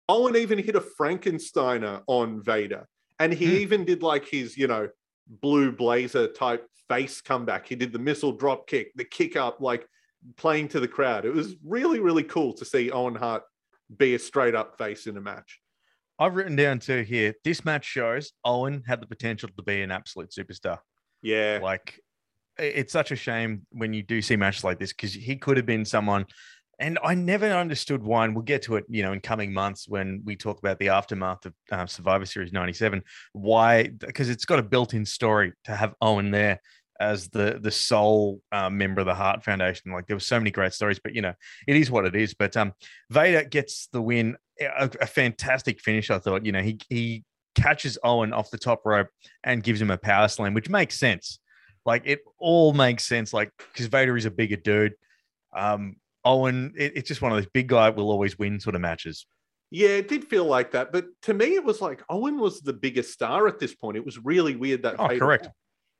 Owen even hit a Frankensteiner on Vader. And he Hmm. even did like his, you know, blue blazer type face comeback. He did the missile drop kick, the kick up, like playing to the crowd. It was really, really cool to see Owen Hart be a straight up face in a match. I've written down too here this match shows Owen had the potential to be an absolute superstar Yeah. Like it's such a shame when you do see matches like this because he could have been someone. And I never understood why, and we'll get to it, you know, in coming months when we talk about the aftermath of uh, Survivor Series '97. Why? Because it's got a built-in story to have Owen there as the the sole uh, member of the Hart Foundation. Like there were so many great stories, but you know, it is what it is. But um, Vader gets the win, a, a fantastic finish. I thought, you know, he he catches Owen off the top rope and gives him a power slam, which makes sense. Like it all makes sense. Like because Vader is a bigger dude. Um, Owen, it, it's just one of those big guy will always win sort of matches. Yeah, it did feel like that. But to me, it was like Owen was the biggest star at this point. It was really weird that. Oh, Vader correct.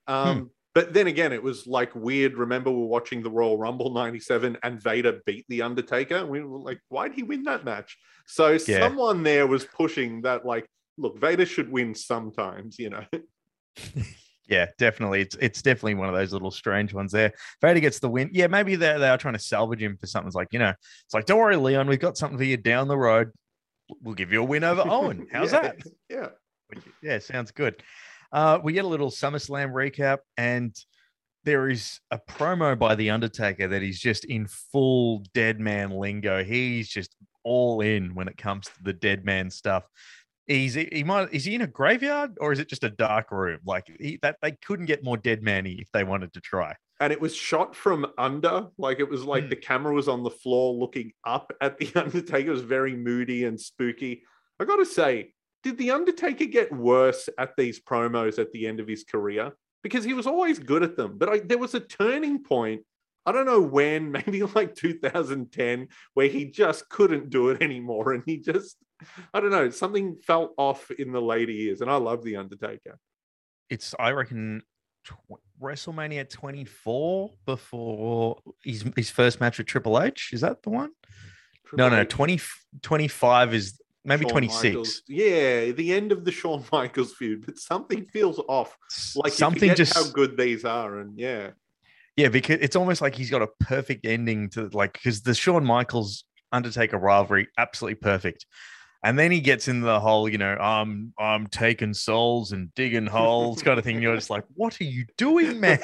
Um, But then again, it was like weird. Remember, we're watching the Royal Rumble 97 and Vader beat The Undertaker. We were like, why'd he win that match? So Yeah. someone there was pushing that, like, look, Vader should win sometimes, you know? Yeah, definitely. It's it's definitely one of those little strange ones there. Vader gets the win. Yeah, maybe they they are trying to salvage him for something. It's like, you know, it's like, don't worry, Leon, we've got something for you down the road. We'll give you a win over Owen. How's Yeah, that? Yeah. Yeah, sounds good. Uh, we get a little SummerSlam recap, and there is a promo by The Undertaker that is just in full dead man lingo. He's just all in when it comes to the dead man stuff. He's he might is he in a graveyard or is it just a dark room? Like he, that they couldn't get more dead manny if they wanted to try. and it was shot from under like it was like Mm. the camera was on the floor looking up at the undertaker it was very moody and spooky i gotta say did the undertaker get worse at these promos at the end of his career because he was always good at them but I, there was a turning point i don't know when maybe like 2010 where he just couldn't do it anymore and he just i don't know something felt off in the later years and i love the undertaker It's I reckon tw- WrestleMania 24 before his his first match with Triple H. Is that the one? No, no, Triple H. 20, 25 is maybe Shawn 26. Michaels. Yeah, the end of the Shawn Michaels feud, but something feels off. Like Something just how good these are, and yeah, yeah, because it's almost like he's got a perfect ending to like because the Shawn Michaels Undertaker rivalry absolutely perfect. And then he gets into the whole, you know, I'm I'm taking souls and digging holes kind of thing. You're just like, what are you doing, man?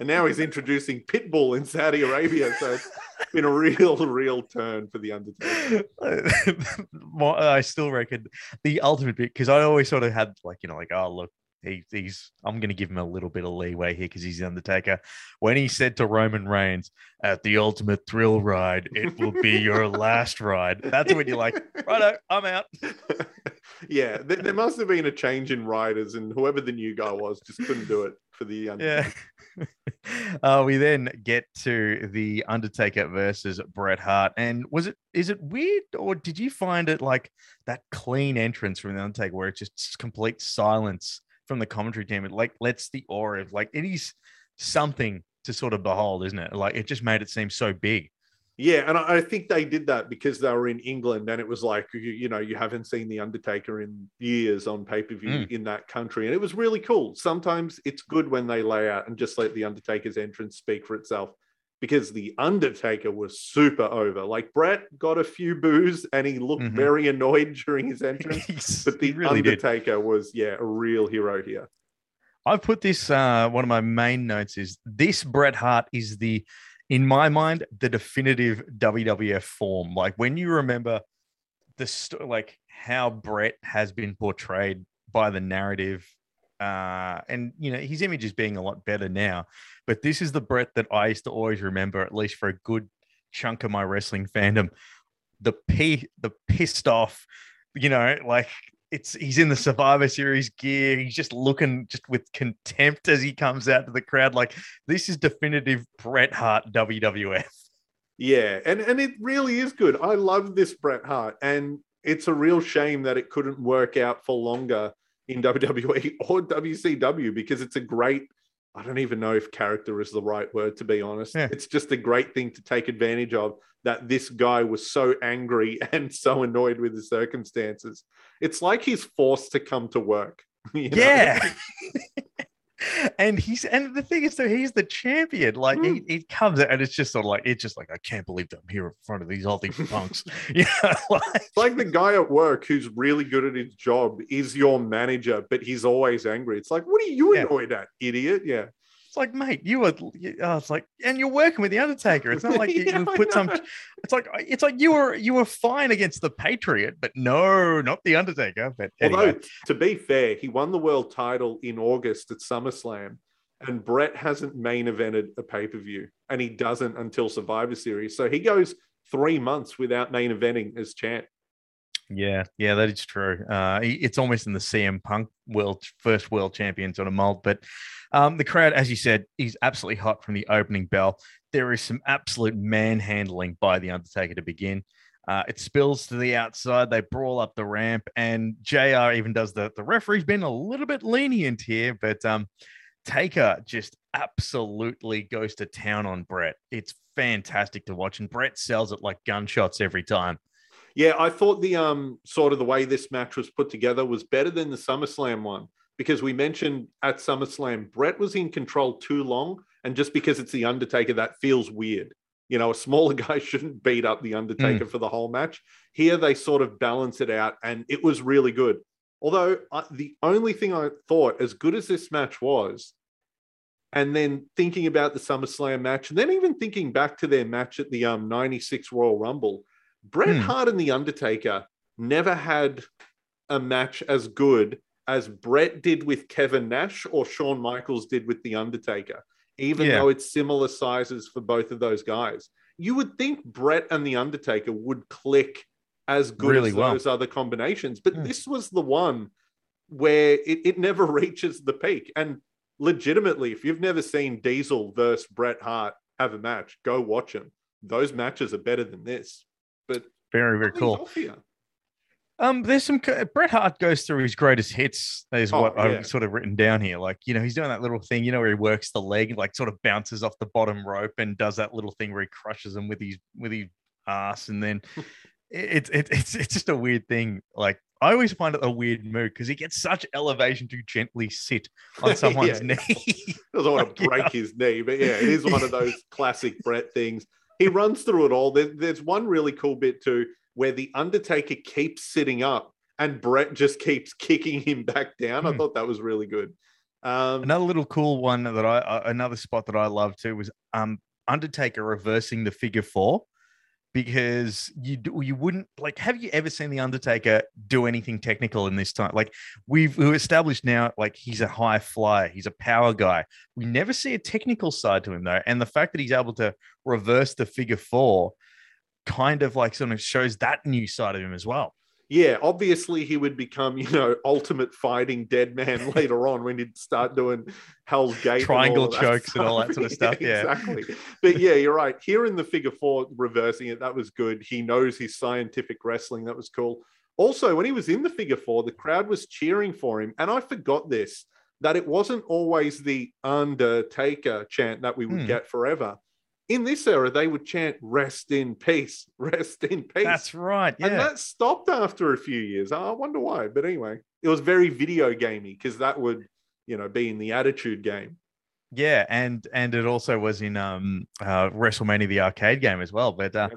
and now he's introducing Pitbull in Saudi Arabia. So it's been a real, real turn for the Undertaker. I still reckon the ultimate bit because I always sort of had like, you know, like, oh look, he, he's I'm going to give him a little bit of leeway here because he's the Undertaker. When he said to Roman Reigns, "At the ultimate thrill ride, it will be your last ride," that's when you're like, "Righto, I'm out." yeah, there, there, must have been a change in riders, and whoever the new guy was just couldn't do it for the Undertaker. Yeah. uh, we then get to the Undertaker versus Bret Hart, and was it is it weird or did you find it like that clean entrance from the Undertaker where it's just complete silence? From the commentary team. It like lets the aura of like it is something to sort of behold, isn't it? Like it just made it seem so big. Yeah, and I think they did that because they were in England, and it was like you, you know you haven't seen the Undertaker in years on pay per view mm. in that country, and it was really cool. Sometimes it's good when they lay out and just let the Undertaker's entrance speak for itself because the Undertaker was super over. Like Bret got a few boos and he looked mm-hmm. very annoyed during his entrance, but the really Undertaker did. was yeah a real hero here. I've put this uh, one of my main notes is this Bret Hart is the in my mind the definitive WWF form. Like when you remember the st- like how Bret has been portrayed by the narrative uh, and you know his image is being a lot better now. But this is the Bret that I used to always remember, at least for a good chunk of my wrestling fandom. The p the pissed off, you know, like it's he's in the Survivor Series gear. He's just looking just with contempt as he comes out to the crowd. Like this is definitive Bret Hart WWF. Yeah, and and it really is good. I love this Bret Hart, and it's a real shame that it couldn't work out for longer in WWE or WCW because it's a great. I don't even know if character is the right word to be honest. Yeah. It's just a great thing to take advantage of that this guy was so angry and so annoyed with the circumstances. It's like he's forced to come to work. You know? Yeah. And he's and the thing is though he's the champion. Like mm. he, he comes out and it's just sort of like it's just like i can't believe that i'm here in front of these all these punks. Yeah like, like the guy at work who's really good at his job is your manager but he's always angry. It's like what are you annoyed yeah. at idiot? Yeah it's like, mate, you were. Oh, it's like, and you're working with the Undertaker. It's not like yeah, you put some. It's like uh, it's like you were you were fine against the Patriot, but no, not the Undertaker. But anyway. although to be fair, he won the world title in August at SummerSlam, and Bret hasn't main evented a pay per view, and he doesn't until Survivor Series. So he goes three months without main eventing as champ. Yeah, yeah, that is true. Uh, it's almost in the CM Punk world first world champion sort of mold, but um, the crowd, as you said, is absolutely hot from the opening bell. There is some absolute manhandling by the Undertaker to begin. Uh, it spills to the outside. They brawl up the ramp, and JR even does the the referee's been a little bit lenient here, but um, Taker just absolutely goes to town on Bret. It's fantastic to watch, and Bret sells it like gunshots every time. Yeah, I thought the um sort of the way this match was put together was better than the SummerSlam one because we mentioned at SummerSlam Bret was in control too long, and just because it's the Undertaker, that feels weird. You know, a smaller guy shouldn't beat up the Undertaker mm. for the whole match. Here they sort of balance it out, and it was really good. Although uh, the only thing I thought, as good as this match was, and then thinking about the SummerSlam match, and then even thinking back to their match at the um, 96 Royal Rumble, Bret hmm. Hart and The Undertaker never had a match as good as Bret did with Kevin Nash or Shawn Michaels did with The Undertaker, even yeah. though it's similar sizes for both of those guys. You would think Bret and The Undertaker would click as good really as well. those other combinations, but hmm. this was the one where it, it never reaches the peak. And legitimately, if you've never seen Diesel versus Bret Hart have a match, go watch them. Those matches are better than this but very very cool. Um, there's some Bret Hart goes through his greatest hits. Is oh, what yeah. I've sort of written down here. Like you know, he's doing that little thing. You know, where he works the leg, like sort of bounces off the bottom rope and does that little thing where he crushes him with his with his ass, and then it's it, it's it's just a weird thing. Like I always find it a weird move because he gets such elevation to gently sit on someone's knee. doesn't want to break his knee, but yeah, it is one of those classic Bret things he runs through it all. There, there's one really cool bit too where the Undertaker keeps sitting up and Bret just keeps kicking him back down. I Hmm. thought that was really good. Um, Another little cool one that I uh, another spot that I love too was um Undertaker reversing the figure four because you you wouldn't like have you ever seen the Undertaker do anything technical in this time? Like we've we've established now like he's a high flyer he's a power guy. We never see a technical side to him though and the fact that he's able to reverse the figure four kind of like sort of shows that new side of him as well yeah, obviously he would become, you know, ultimate fighting dead man later on when he'd start doing Hell's Gate, Triangle that chokes and all that sort of stuff, yeah. exactly. But yeah, you're right. Here in the figure four, reversing it, that was good. He knows his scientific wrestling. That was cool. Also, when he was in the figure four, the crowd was cheering for him, and I forgot this that it wasn't always the Undertaker chant that we would Hmm. get forever. In this era, they would chant "Rest in peace, rest in peace." that's right yeah And that stopped after a few years. I wonder why. But anyway, it was very video gamey because that would, you know, be in the attitude game. Yeah, and and it also was in um uh, WrestleMania the arcade game as well. But uh,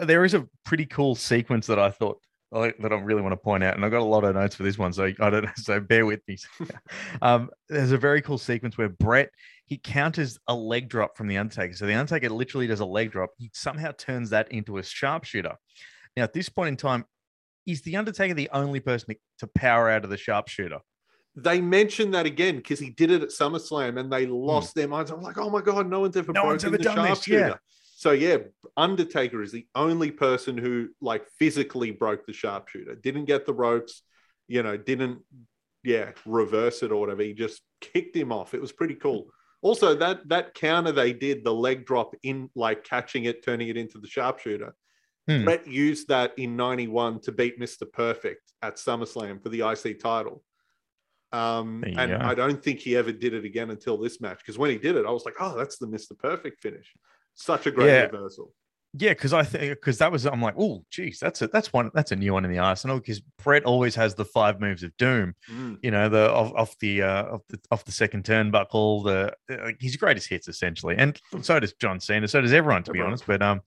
there is a pretty cool sequence that I thought that I really want to point out, and I've got a lot of notes for this one, so I don't so bear with me. um, there's a very cool sequence where Bret he counters a leg drop from the Undertaker. So the Undertaker literally does a leg drop. He somehow turns that into a sharpshooter. Now at this point in time, is the Undertaker the only person to, power out of the sharpshooter? They mentioned that again because he did it at SummerSlam and they lost their minds. I'm like, oh my God, no one's ever Hmm. No one's ever the done this, yeah. So yeah, Undertaker is the only person who like physically broke the sharpshooter. Didn't get the ropes, you know, didn't yeah, reverse it or whatever. He just kicked him off. It was pretty cool. Also, that that counter they did, the leg drop in like catching it, turning it into the sharpshooter. Hmm. Bret used that in 91 to beat Mr. Perfect at SummerSlam for the IC title. Um, and go. I don't think he ever did it again until this match. Because when he did it, I was like, oh, that's the Mr. Perfect finish. Such a great Yeah. reversal. Yeah, because I think because that was I'm like, oh, geez, that's a that's one that's a new one in the arsenal. Because Bret always has the five moves of doom. Mm. You know, the off, off the uh, off the off the second turnbuckle. The uh, his greatest hits essentially, and so does John Cena. So does everyone, to be honest. But um,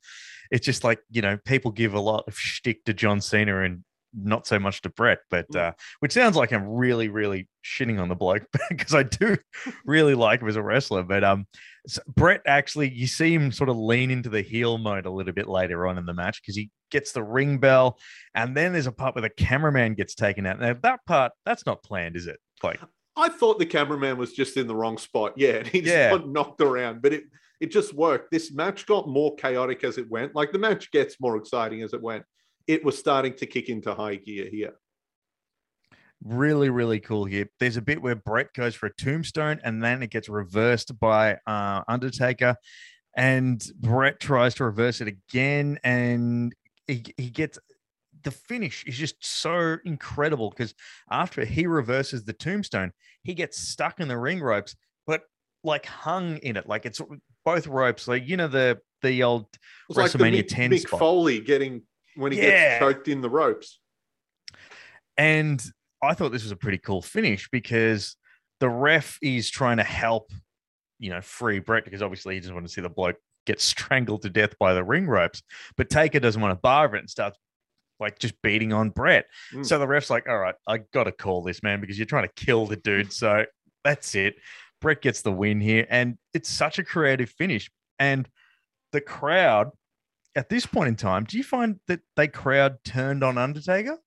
it's just like you know, people give a lot of shtick to John Cena and not so much to Bret. But Mm. uh, which sounds like I'm really really shitting on the bloke because I do really like him as a wrestler. But um, so Bret actually, you see him sort of lean into the heel mode a little bit later on in the match because he gets the ring bell, and then there's a part where the cameraman gets taken out. Now that part, that's not planned, is it? Like, I thought the cameraman was just in the wrong spot. Yeah, and he just Yeah. got knocked around, but it it just worked. This match got more chaotic as it went. Like the match gets more exciting as it went. It was starting to kick into high gear here. really, really cool here. There's a bit where Bret goes for a tombstone, and then it gets reversed by uh, Undertaker, and Bret tries to reverse it again, and he, he gets. The finish is just so incredible because after he reverses the tombstone, he gets stuck in the ring ropes, but like hung in it, like it's both ropes, like you know the the old was like the WrestleMania Mick, 10 Mick spot. Foley getting when he Yeah. gets choked in the ropes. And I thought this was a pretty cool finish because the ref is trying to help, you know, free Bret because obviously he doesn't want to see the bloke get strangled to death by the ring ropes. But Taker doesn't want to bar it and starts like just beating on Bret. Mm. So the ref's like, all right, I got to call this man because you're trying to kill the dude. So that's it. Bret gets the win here. And it's such a creative finish. And the crowd at this point in time, do you find that they crowd turned on Undertaker?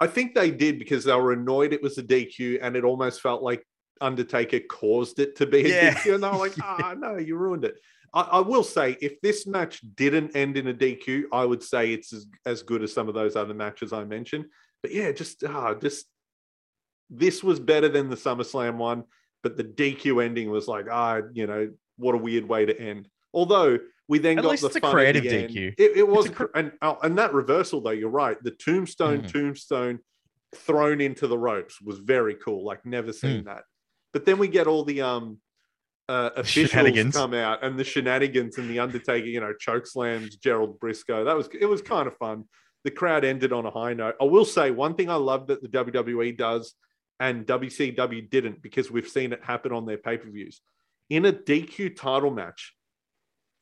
I think they did because they were annoyed it was a DQ and it almost felt like Undertaker caused it to be a Yeah. DQ. And they were like, ah, no, you ruined it. I, I will say, if this match didn't end in a DQ, I would say it's as, as good as some of those other matches I mentioned. But yeah, just, ah, just this was better than the SummerSlam one. But the DQ ending was like, ah, you know, what a weird way to end. Although we then At got least the it's fun at creative. DQ. It, it was, cr- and oh, and that reversal though, you're right. The tombstone, Mhm. tombstone thrown into the ropes was very cool. Like never seen that. But then we get all the um uh, officials Shenanigans. come out and the shenanigans and the Undertaker, you know, choke slams Gerald Brisco. That was it was kind of fun. The crowd ended on a high note. I will say one thing I love that the WWE does and WCW didn't because we've seen it happen on their pay per views. In a DQ title match,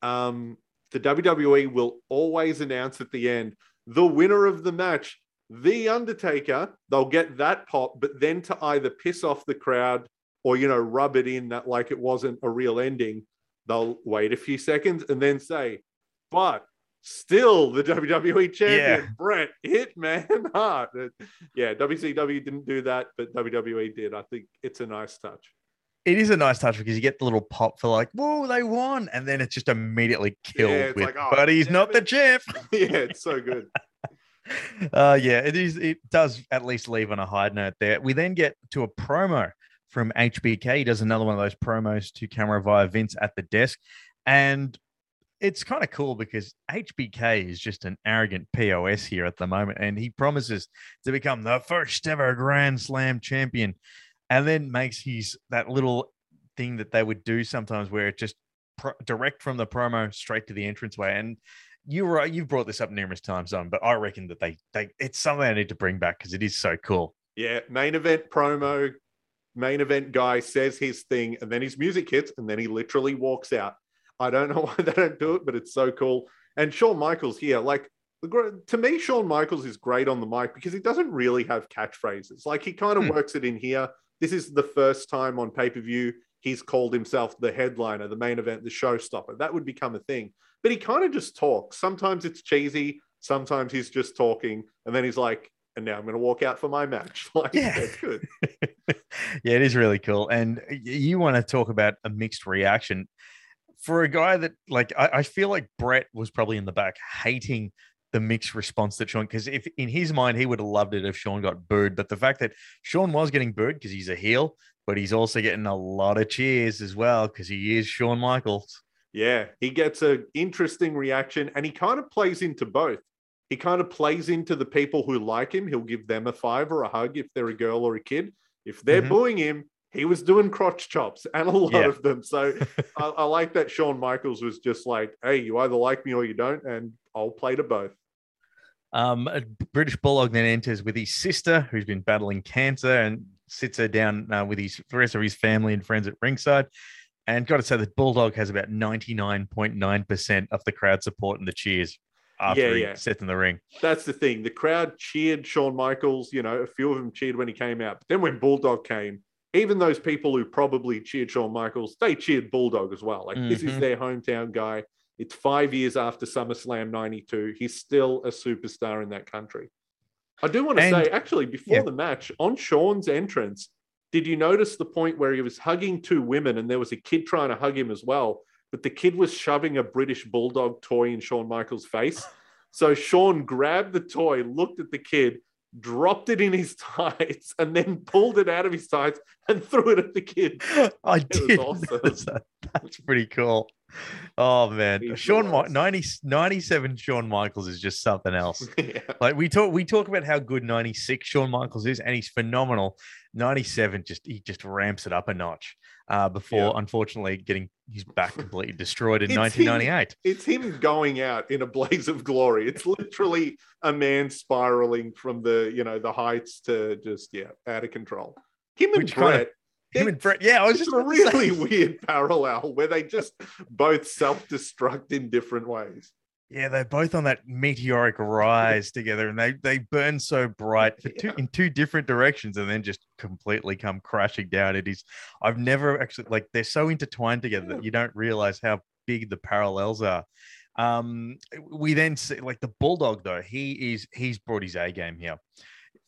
um, the WWE will always announce at the end the winner of the match, The Undertaker, they'll get that pop, but then to either piss off the crowd or, you know, rub it in that like it wasn't a real ending, they'll wait a few seconds and then say, but still the WWE champion, Yeah. Bret Hitman Hart. Yeah, WCW didn't do that, but WWE did. I think it's a nice touch. It is a nice touch because you get the little pop for like, whoa, they won. And then it's just immediately killed it's with, like, oh, but he's not the it." champ. yeah, it's so good. uh yeah it is it does at least leave on a high note there we then get to a promo from hbk he does another one of those promos to camera via vince at the desk and it's kind of cool because hbk is just an arrogant pos here at the moment and he promises to become the first ever grand slam champion and then makes his that little thing that they would do sometimes where it just pro- direct from the promo straight to the entranceway and you were you've brought this up numerous times on, but I reckon that they they it's something I need to bring back because it is so cool. Yeah, main event promo, main event guy says his thing, and then his music hits, and then he literally walks out. I don't know why they don't do it, but it's so cool. And Shawn Michaels here, like to me, Shawn Michaels is great on the mic because he doesn't really have catchphrases. Like he kind of Hmm. works it in here. This is the first time on pay per view he's called himself the headliner, the main event, the showstopper. That would become a thing. But he kind of just talks. Sometimes it's cheesy. Sometimes he's just talking, and then he's like, "And now I'm going to walk out for my match." Like, Yeah. it's good. yeah, it is really cool. And you want to talk about a mixed reaction for a guy that like I, I feel like Bret was probably in the back hating the mixed response that Shawn because if in his mind he would have loved it if Shawn got booed, but the fact that Shawn was getting booed because he's a heel, but he's also getting a lot of cheers as well because he is Shawn Michaels. Yeah, he gets an interesting reaction and he kind of plays into both. He kind of plays into the people who like him. He'll give them a five or a hug if they're a girl or a kid. If they're Mhm. booing him, he was doing crotch chops and a lot Yeah. of them. So I, I like that Shawn Michaels was just like, hey, you either like me or you don't, and I'll play to both. Um, a British Bulldog then enters with his sister, who's been battling cancer, and sits her down uh, with his the rest of his family and friends at ringside. And got to say that Bulldog has about ninety nine point nine percent of the crowd support and the cheers after Yeah, he yeah. sits in the ring. That's the thing. The crowd cheered Shawn Michaels. You know, a few of them cheered when he came out. But then when Bulldog came, even those people who probably cheered Shawn Michaels, they cheered Bulldog as well. Like this is Mhm. their hometown guy. It's five years after SummerSlam 92. He's still a superstar in that country. I do want to And- say, actually, before yeah. the match, on Shawn's entrance, did you notice the point where he was hugging two women and there was a kid trying to hug him as well? But the kid was shoving a British Bulldog toy in Shawn Michaels' face. So Shawn grabbed the toy, looked at the kid, dropped it in his tights, and then pulled it out of his tights and threw it at the kid. I was did. awesome. that. That's pretty cool. Oh man, He's Shawn Mi- 90, 97 Shawn Michaels is just something else. yeah. Like we talk, we talk about how good 96 Shawn Michaels is, and he's phenomenal. 97 just he just ramps it up a notch. Uh, before Yeah. unfortunately getting his back completely destroyed in It's him. 1998. It's him going out in a blaze of glory. It's literally a man spiraling from the, you know, the heights to just, yeah, out of control. Him and Which kind of- Bret, Him and Bret, yeah, I was just a really weird parallel where they just both self-destruct in different ways. Yeah, they're both on that meteoric rise together, and they they burn so bright two Yeah. in two different directions, and then just completely come crashing down. It is. I've never actually like they're so intertwined together that you don't realize how big the parallels are. Um, we then see like the bulldog though. He is he's brought his A game here.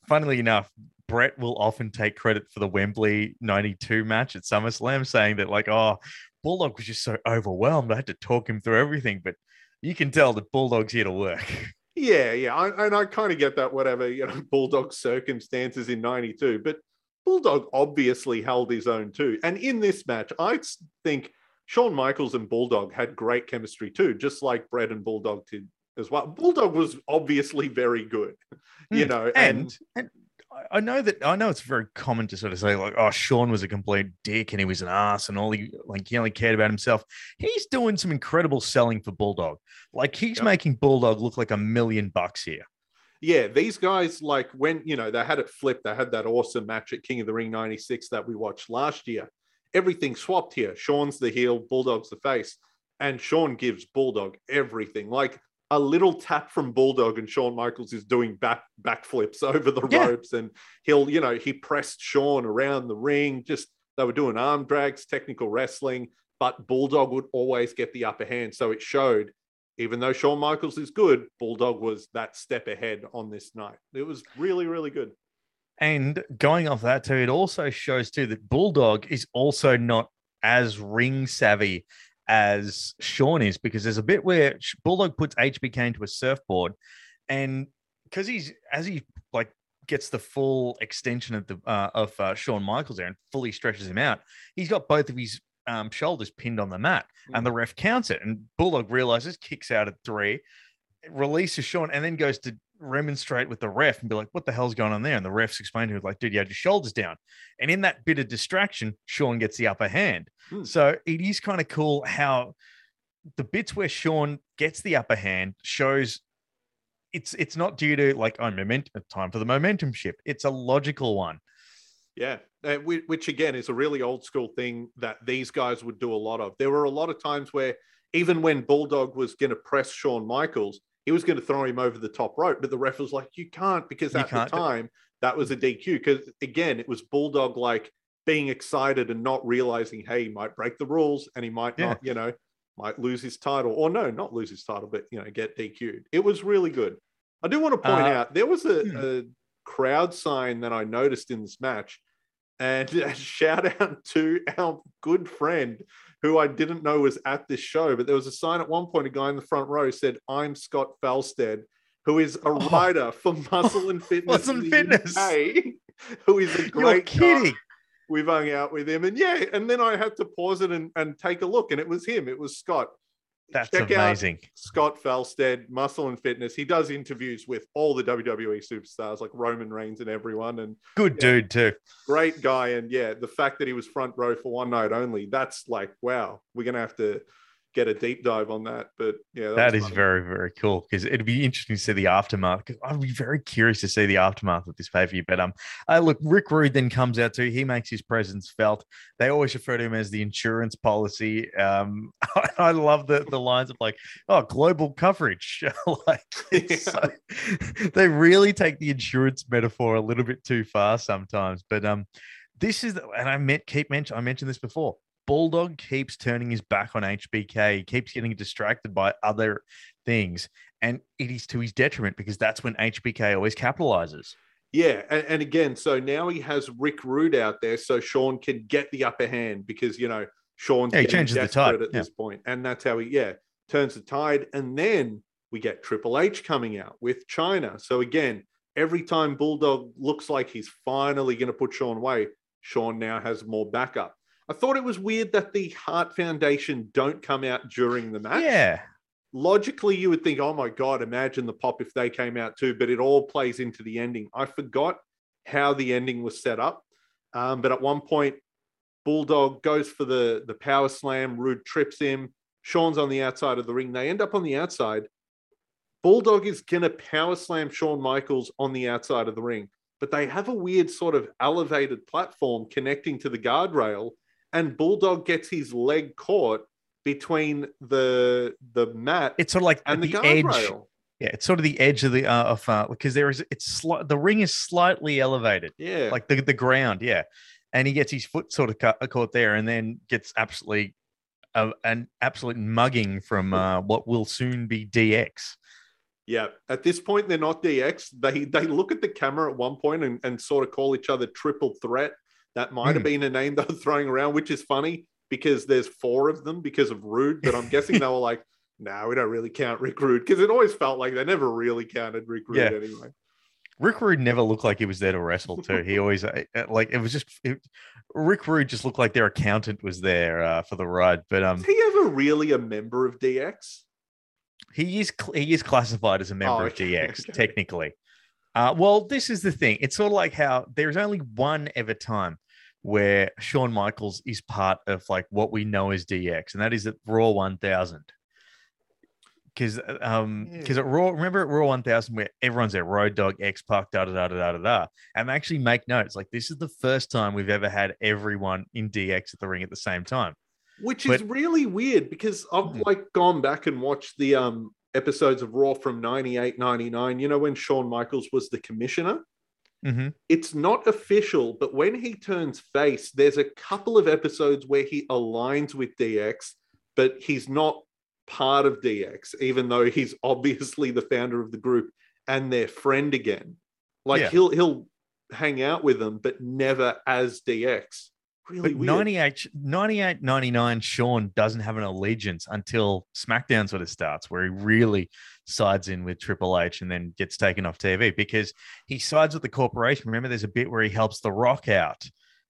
Funnily enough, Bret will often take credit for the Wembley '92 match at SummerSlam, saying that like, oh, Bulldog was just so overwhelmed. I had to talk him through everything, but you can tell that Bulldog's here to work. Yeah, yeah, I, and I kind of get that. Whatever you know, Bulldog circumstances in '92, but Bulldog obviously held his own too. And in this match, I think Shawn Michaels and Bulldog had great chemistry too, just like Bret and Bulldog did as well. Bulldog was obviously very good, you Hmm, know, And, and I- I know that I know it's very common to sort of say like, oh, Shawn was a complete dick and he was an ass and all he like he only cared about himself. He's doing some incredible selling for Bulldog. Like he's making Bulldog look like a million bucks here. yeah, these guys like when you know they had it flipped. They had that awesome match at King of the Ring '96 that we watched last year. Everything swapped here. Shawn's the heel, Bulldog's the face, and Shawn gives Bulldog everything. Like a little tap from Bulldog and Shawn Michaels is doing back backflips over the Yeah. ropes, and he'll, you know, he pressed Shawn around the ring. Just they were doing arm drags, technical wrestling, but Bulldog would always get the upper hand. So it showed, even though Shawn Michaels is good, Bulldog was that step ahead on this night. It was really, really good. And going off that too, it also shows too that Bulldog is also not as ring savvy as Shawn is because there's a bit where Bulldog puts HBK into a surfboard, and because he's as he like gets the full extension of the uh, of uh, Shawn Michaels there and fully stretches him out, he's got both of his um, shoulders pinned on the mat, and the ref counts it, and Bulldog realizes, kicks out at three, releases Shawn, and then goes to remonstrate with the ref and be like, "What the hell's going on there?" And the ref's explained to him like, "Dude, you had your shoulders down." And in that bit of distraction, Shawn gets the upper hand. Hmm. So it is kind of cool how the bits where Shawn gets the upper hand shows it's it's not due to like oh momentum time for the momentum shift. It's a logical one. Yeah, uh, which again is a really old school thing that these guys would do a lot of. There were a lot of times where even when Bulldog was going to press Shawn Michaels, he was going to throw him over the top rope, but the ref was like, "You can't," because at can't the do- time that was a DQ. Because again, it was Bulldog like being excited and not realizing, hey, he might break the rules and he might Yeah. not, you know, might lose his title or no, not lose his title, but you know, get DQ'd. It was really good. I do want to point Uh, out there was a, hmm. a crowd sign that I noticed in this match. And shout out to our good friend who I didn't know was at this show, but there was a sign at one point, a guy in the front row said, I'm Scott Falstead, who is a Oh. writer for Muscle and Fitness. Muscle and Fitness. UK, who is a You're great guy. kidding. We've hung out with him. And yeah, and then I had to pause it and, and take a look, and it was him. It was Scott. That's Check amazing. Scott Falstead, Muscle and Fitness. He does interviews with all the WWE superstars like Roman Reigns and everyone. And Good Yeah. dude too. great guy. And yeah, the fact that he was front row for one night only, that's like, wow, we're going to have to get a deep dive on that. But yeah, That was is funny. very, very cool because it'd be interesting to see the aftermath. Because I'd be very curious to see the aftermath of this pay per view. But um, uh, look, Rick Rude then comes out too. He makes his presence felt. They always refer to him as the insurance policy. Um, I love the the lines of like, oh, global coverage. like, it's so- they really take the insurance metaphor a little bit too far sometimes. But um, this is, and I meant keep mention. I mentioned this before. Bulldog keeps turning his back on HBK, he keeps getting distracted by other things, and it is to his detriment because that's when HBK always capitalizes. Yeah, and, and again, so now he has Rick Rude out there, so Shawn can get the upper hand because you know Shawn's Yeah, he changes the tide, at yeah. this point, and that's how he yeah turns the tide, and then we get Triple H coming out with Chyna. So again, every time Bulldog looks like he's finally going to put Shawn away, Shawn now has more backup. I thought it was weird that the Heart Foundation don't come out during the match. Yeah, logically you would think oh my god imagine the pop if they came out too but it all plays into the ending. I forgot how the ending was set up um, but at one point bulldog goes for the the power slam rude trips him shawn's on the outside of the ring. They end up on the outside. Bulldog is gonna power slam Shawn michaels on the outside of the ring but they have a weird sort of elevated platform connecting to the guardrail and bulldog gets his leg caught between the the mat it's sort of like and the the edge. guardrail. Yeah, it's sort of the edge of the uh, of uh, because there is it's sli- the ring is slightly elevated, Yeah, like the the ground. Yeah, and he gets his foot sort of cut, caught there, and then gets absolutely uh, an absolute mugging from uh, what will soon be DX. yeah. At this point, they're not DX. They they look at the camera at one point and, and sort of call each other triple threat. That might have Hmm. been a name they were throwing around, which is funny because there's four of them because of Rude. But I'm guessing they were like, no, we don't really count Rick Rude because it always felt like they never really counted Rick Rude Yeah. anyway. Rick Rude never looked like he was there to wrestle too. He always uh, uh, like it was just it, Rick Rude just looked like their accountant was there uh, for the ride. But um, Is he ever really a member of DX? he is he is classified as a member Oh, of DX okay. technically. Uh, well, this is the thing. It's sort of like how there's only one ever time where Shawn Michaels is part of like what we know as DX, and that is at Raw 1000. Because um because at Raw, remember at Raw 1000 where everyone's there, Road Dog, X Pac, da da da da da da. And they actually make notes like this is the first time we've ever had everyone in DX at the ring at the same time. which is really weird because I've Hmm. like gone back and watched the um episodes of Raw from 98, 99, you know, when Shawn Michaels was the commissioner, hmm it's not official, but when he turns face, there's a couple of episodes where he aligns with DX, but he's not part of DX, even though he's obviously the founder of the group and their friend again. Like Yeah. he'll he'll hang out with them, but never as DX. Really But weird. 98, 98, 99, Shawn doesn't have an allegiance until SmackDown sort of starts, where he really sides in with Triple H and then gets taken off TV because he sides with the corporation. Remember, there's a bit where he helps The Rock out.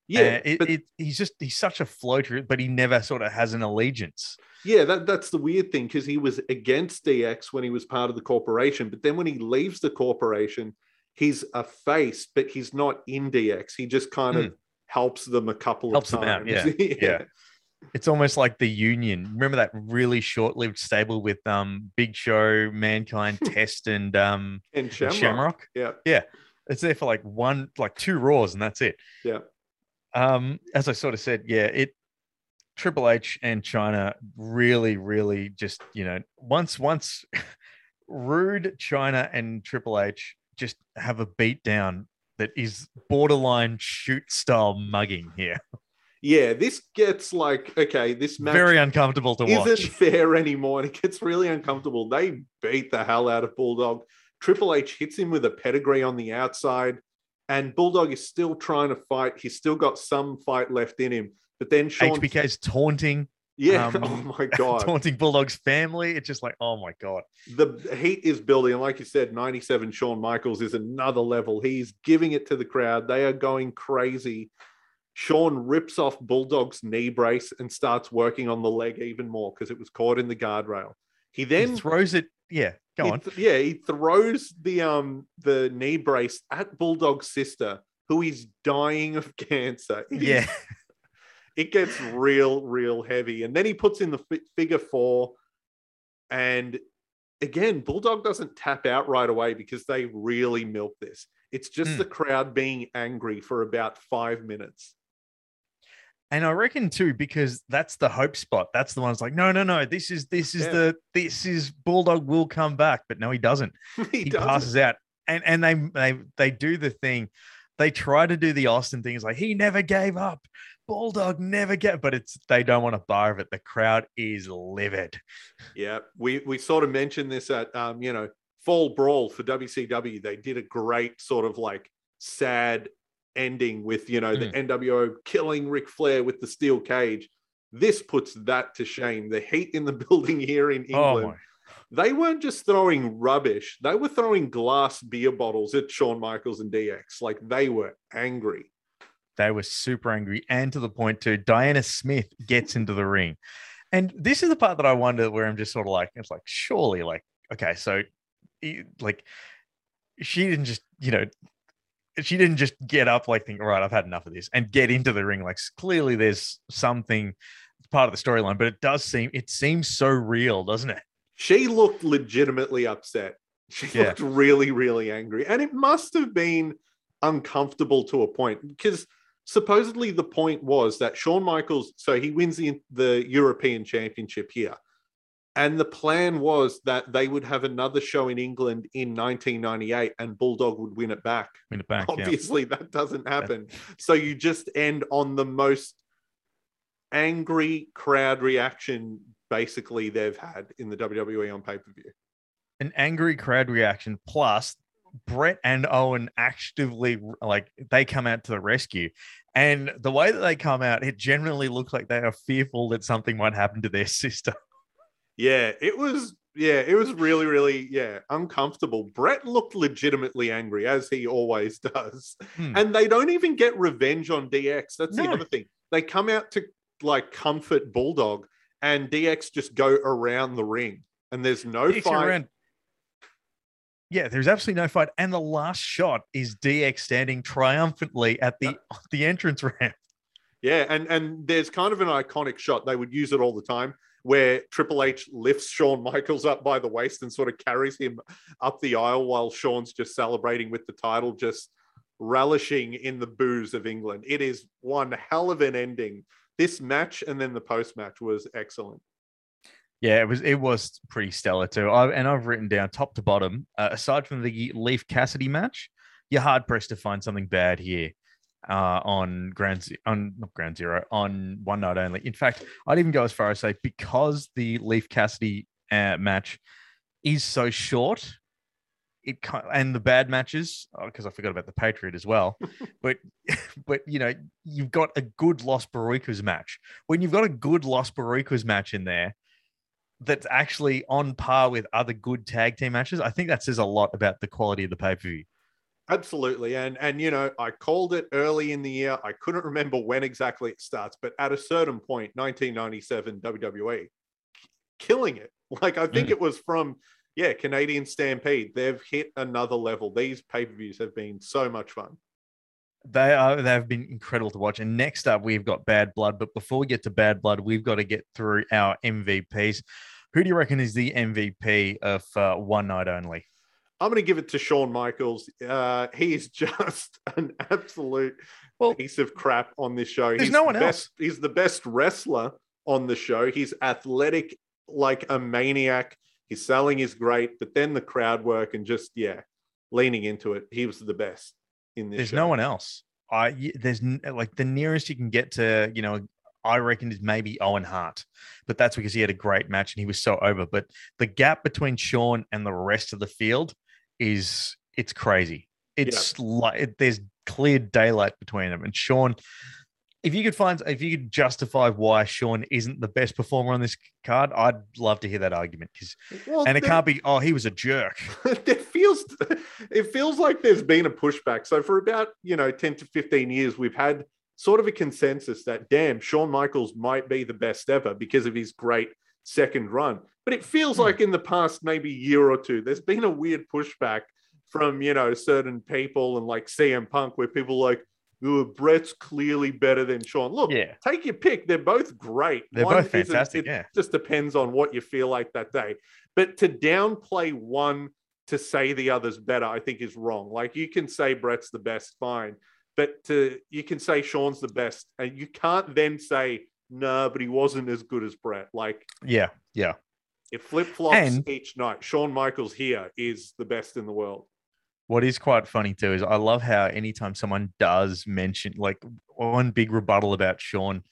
yeah, it, but it, he's just he's such a floater, but he never sort of has an allegiance. Yeah, that, that's the weird thing because he was against DX when he was part of the corporation, but then when he leaves the corporation, he's a face, but he's not in DX. He just kind of helps them a couple Hmm. Helps of them out, times. yeah, yeah. It's almost like the Union. Remember that really short-lived stable with um Big Show, Mankind, Test, and um And and Shamrock. Shamrock. Yeah. It's there for like one, like two Raws, and that's it. Yeah. Um, as I sort of said, yeah, it Triple H and Chyna really, really just you know once once Rude, Chyna, and Triple H just have a beat down that is borderline shoot style mugging here. Yeah, this gets like, okay, this match Very uncomfortable to isn't watch. fair anymore. And it gets really uncomfortable. They beat the hell out of Bulldog. Triple H hits him with a pedigree on the outside, and Bulldog is still trying to fight. He's still got some fight left in him. But then Shawn, HBK's taunting, yeah, um, oh my god, taunting Bulldog's family. It's just like, oh my god. the heat is building. And like you said, 97 Shawn Michaels is another level. He's giving it to the crowd. They are going crazy. Shawn rips off Bulldog's knee brace and starts working on the leg even more because it was caught in the guardrail. He He then throws it. Yeah, go on. th- yeah, he throws the um the knee brace at Bulldog's sister, who is dying of cancer. It is- Yeah. it gets real, real heavy. And then he puts in the fi- figure four. And again, Bulldog doesn't tap out right away because they really milk this. It's just Hmm. the crowd being angry for about five minutes. And I reckon too, because that's the hope spot. That's the one. It's like, no, no, no. This is this is Yeah. the this is Bulldog will come back, but no, he doesn't. he He, doesn't. passes out, and and they they they do the thing. They try to do the Austin thing. It's like he never gave up. Bulldog never get, but it's they don't want a bar of it. The crowd is livid. Yeah, we we sort of mentioned this at um, you know, Fall Brawl for WCW. They did a great sort of like sad ending with you know the hmm. NWO killing Ric Flair with the steel cage. This puts that to shame. The heat in the building here in Oh England. my! they weren't just throwing rubbish; they were throwing glass beer bottles at Shawn Michaels and DX. Like they were angry. They were super angry, and to the point too. Diana Smith gets into the ring, and this is the part that I wonder where I'm just sort of like, it's like surely, like, okay, so, like, she didn't just, you know, she didn't just get up like think, all right, I've had enough of this, and get into the ring. Like, clearly, there's something part of the storyline, but it does seem it seems so real, doesn't it? she looked legitimately upset. She Yeah. looked really, really angry. And it must have been uncomfortable to a point because supposedly the point was that Shawn Michaels, so he wins the, the European Championship here. And the plan was that they would have another show in England in 1998 and Bulldog would win it back. In the back, yeah. Obviously, that doesn't happen. So you just end on the most angry crowd reaction basically they've had in the WWE on pay per view. an angry crowd reaction plus Bret and Owen actively like they come out to the rescue. And the way that they come out, it generally looks like they are fearful that something might happen to their sister. Yeah, it was. Yeah, it was really, really, yeah, uncomfortable. Bret looked legitimately angry, as he always does. Hmm. And they don't even get revenge on DX. That's the other thing. They come out to like comfort Bulldog, and DX just go around the ring, and there's no DX fight. around. Yeah, there's absolutely no fight. And the last shot is DX standing triumphantly at the the entrance ramp. Yeah, and and there's kind of an iconic shot. They would use it all the time where Triple H lifts Shawn Michaels up by the waist and sort of carries him up the aisle while Shawn's just celebrating with the title, just relishing in the boos of England. It is one hell of an ending. This match and then the post match was excellent. Yeah, it was it was pretty stellar too. I, and I've written down top to bottom. Uh, aside from the Leif Cassidy match, you're hard pressed to find something bad here uh, on Ground Ze- on not Ground Zero on one night only. In fact, I'd even go as far as say because the Leif Cassidy uh, match is so short. It and the bad matches because I forgot about the Patriot as well, but but you know you've got a good Los Boricuas match. When you've got a good Los Boricuas match in there, that's actually on par with other good tag team matches. I think that says a lot about the quality of the pay per view. Absolutely. And and you know, I called it early in the year. I couldn't remember when exactly it starts, but at a certain point, 1997 WWE killing it. Like I think Mm. it was from yeah, Canadian Stampede. They've hit another level. These pay-per-views have been so much fun. They are they have been incredible to watch. And next up, we've got Bad Blood. But before we get to Bad Blood, we've got to get through our MVPs. Who do you reckon is the MVP of uh, one night only? I'm going to give it to Shawn Michaels. Uh, he is just an absolute Well, piece of crap on this show. there's he's no one the best, He's the best wrestler on the show. He's athletic like a maniac. His selling is great, but then the crowd work and just yeah, leaning into it. He was the best in this. There's show. no one else. I there's like the nearest you can get to you know. I reckon is maybe Owen Hart, but that's because he had a great match and he was so over. But the gap between Shawn and the rest of the field is it's crazy. It's like it, there's clear daylight between them. And Shawn, if you could find, if you could justify why Shawn isn't the best performer on this card, I'd love to hear that argument. Because Well, and it there- can't be, oh, he was a jerk. it feels it feels like there's been a pushback. So for about you know 10 to 15 years, we've had sort of a consensus that damn, Shawn Michaels might be the best ever because of his great second run. But it feels Hmm. like in the past maybe year or two, there's been a weird pushback from you know certain people and like CM Punk, where people are like, oh, Bret's clearly better than Shawn. Look, Yeah. take your pick. They're both great. They're One both fantastic, It yeah. just depends on what you feel like that day. But to downplay one to say the other's better, I think is wrong. Like you can say Bret's the best, fine, but to you can say Shawn's the best, and you can't then say no, but he wasn't as good as Bret. Like Yeah. Yeah. It flip flops each night. Shawn Michaels here is the best in the world. What is quite funny too is I love how anytime someone does mention like one big rebuttal about Shawn,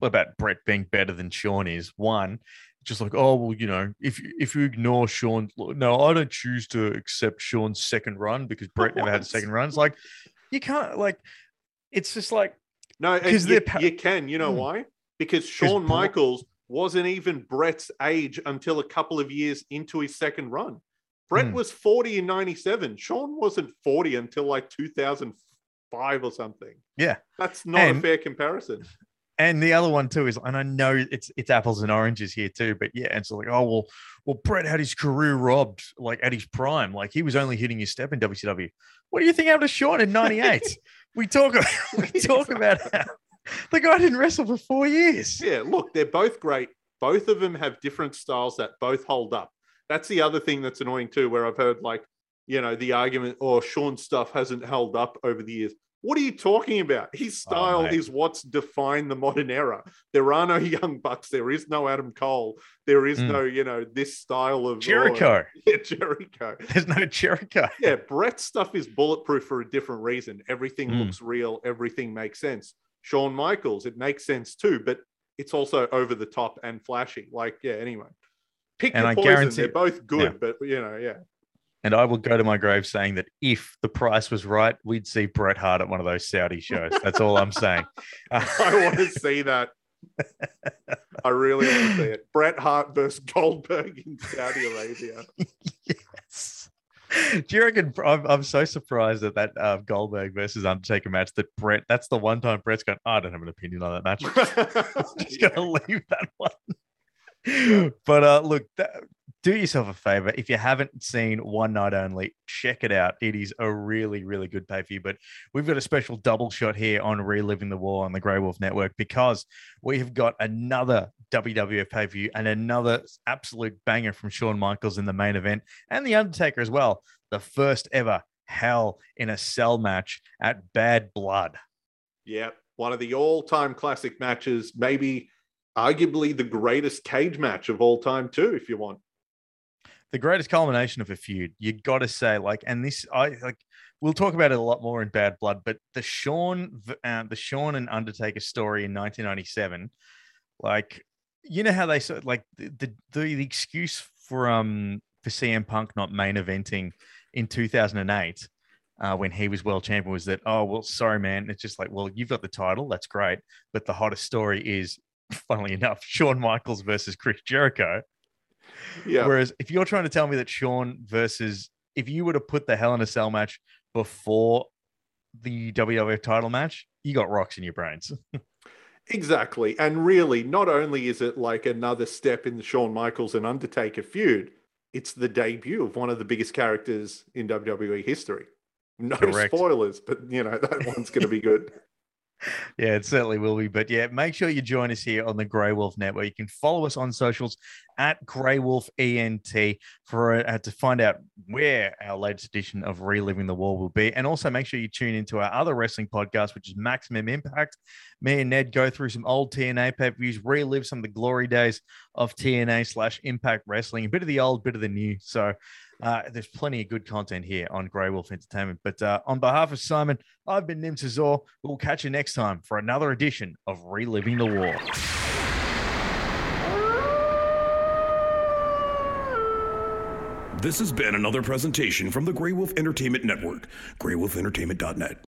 about Bret being better than Shawn is one, just like oh well you know if you- if you ignore Shawn, no I don't choose to accept Shawn's second run because Bret never had a second run. It's like you can't like it's just like No, and 'Cause you, pa- you can. You know Hmm. why? Because Shawn Bro- Michaels wasn't even Bret's age until a couple of years into his second run. Bret Hmm. was 40 in 97. Shawn wasn't 40 until like 2005 or something. yeah. That's not a fair comparison. And the other one too is, and I know it's it's apples and oranges here too, but yeah, it's so like, oh well, well, Bret had his career robbed like at his prime, like he was only hitting his step in WCW. What do you think happened to Shawn in '98? we talk we talk about how the guy didn't wrestle for four years. Yeah, look, they're both great. Both of them have different styles that both hold up. That's the other thing that's annoying too, where I've heard like, you know, the argument, oh, Shawn's stuff hasn't held up over the years. What are you talking about? His style Oh, is what's defined the modern era. There are no young bucks. There is no Adam Cole. There is Mm. no, you know, this style of oh, Jericho, yeah, Jericho. there's no Jericho. Yeah, Bret's stuff is bulletproof for a different reason. Everything Mm. looks real, everything makes sense. Shawn Michaels, it makes sense too, but it's also over the top and flashy. Like, yeah, anyway. Pick And your I poison. guarantee- They're both good, Yeah. but you know, yeah. And I will go to my grave saying that if the price was right, we'd see Bret Hart at one of those Saudi shows. That's all I'm saying. I want to see that. I really want to see it. Bret Hart versus Goldberg in Saudi Arabia. Do you reckon? I'm, I'm so surprised at that uh, Goldberg versus Undertaker match that Bret. That's the one time Bret's gone. I don't have an opinion on that match. Just Yeah. gonna leave that one. but uh, look, th- do yourself a favor. If you haven't seen One Night Only, check it out. It is a really, really good pay per view. But we've got a special double shot here on Reliving the War on the Grey Wolf Network because we have got another WWF pay per view and another absolute banger from Shawn Michaels in the main event and The Undertaker as well. The first ever Hell in a Cell match at Bad Blood. Yeah, one of the all-time classic matches, maybe arguably the greatest cage match of all time, too, if you want. The greatest culmination of a feud, you got to say, like, and this, I like, we'll talk about it a lot more in Bad Blood, but the Shawn, uh, the Shawn and Undertaker story in 1997, like, you know how they sort like the, the the excuse for um for CM Punk not main eventing in 2008 uh, when he was world champion was that oh well sorry man it's just like well you've got the title that's great but the hottest story is funnily enough Shawn Michaels versus Chris Jericho. Yeah. Whereas if you're trying to tell me that Shawn versus if you were to put the Hell in a Cell match before the WWF title match, you got rocks in your brains. Exactly. And really, not only is it like another step in the Shawn Michaels and Undertaker feud, it's the debut of one of the biggest characters in WWE history. No Correct. spoilers, but you know, that one's going to be good. Yeah, it certainly will be. But yeah, make sure you join us here on the Grey Wolf Network. You can follow us on socials at Grey Wolf ENT for uh, to find out where our latest edition of Reliving the War will be. And also make sure you tune into our other wrestling podcast, which is Maximum Impact. Me and Ned go through some old TNA pay per views, relive some of the glory days of TNA slash Impact Wrestling, a bit of the old, bit of the new. So uh, there's plenty of good content here on Grey Wolf Entertainment. But uh, on behalf of Simon, I've been Nim Tazor. We'll catch you next time for another edition of Reliving the War. This has been another presentation from the Grey Wolf Entertainment Network, greywolfentertainment.net.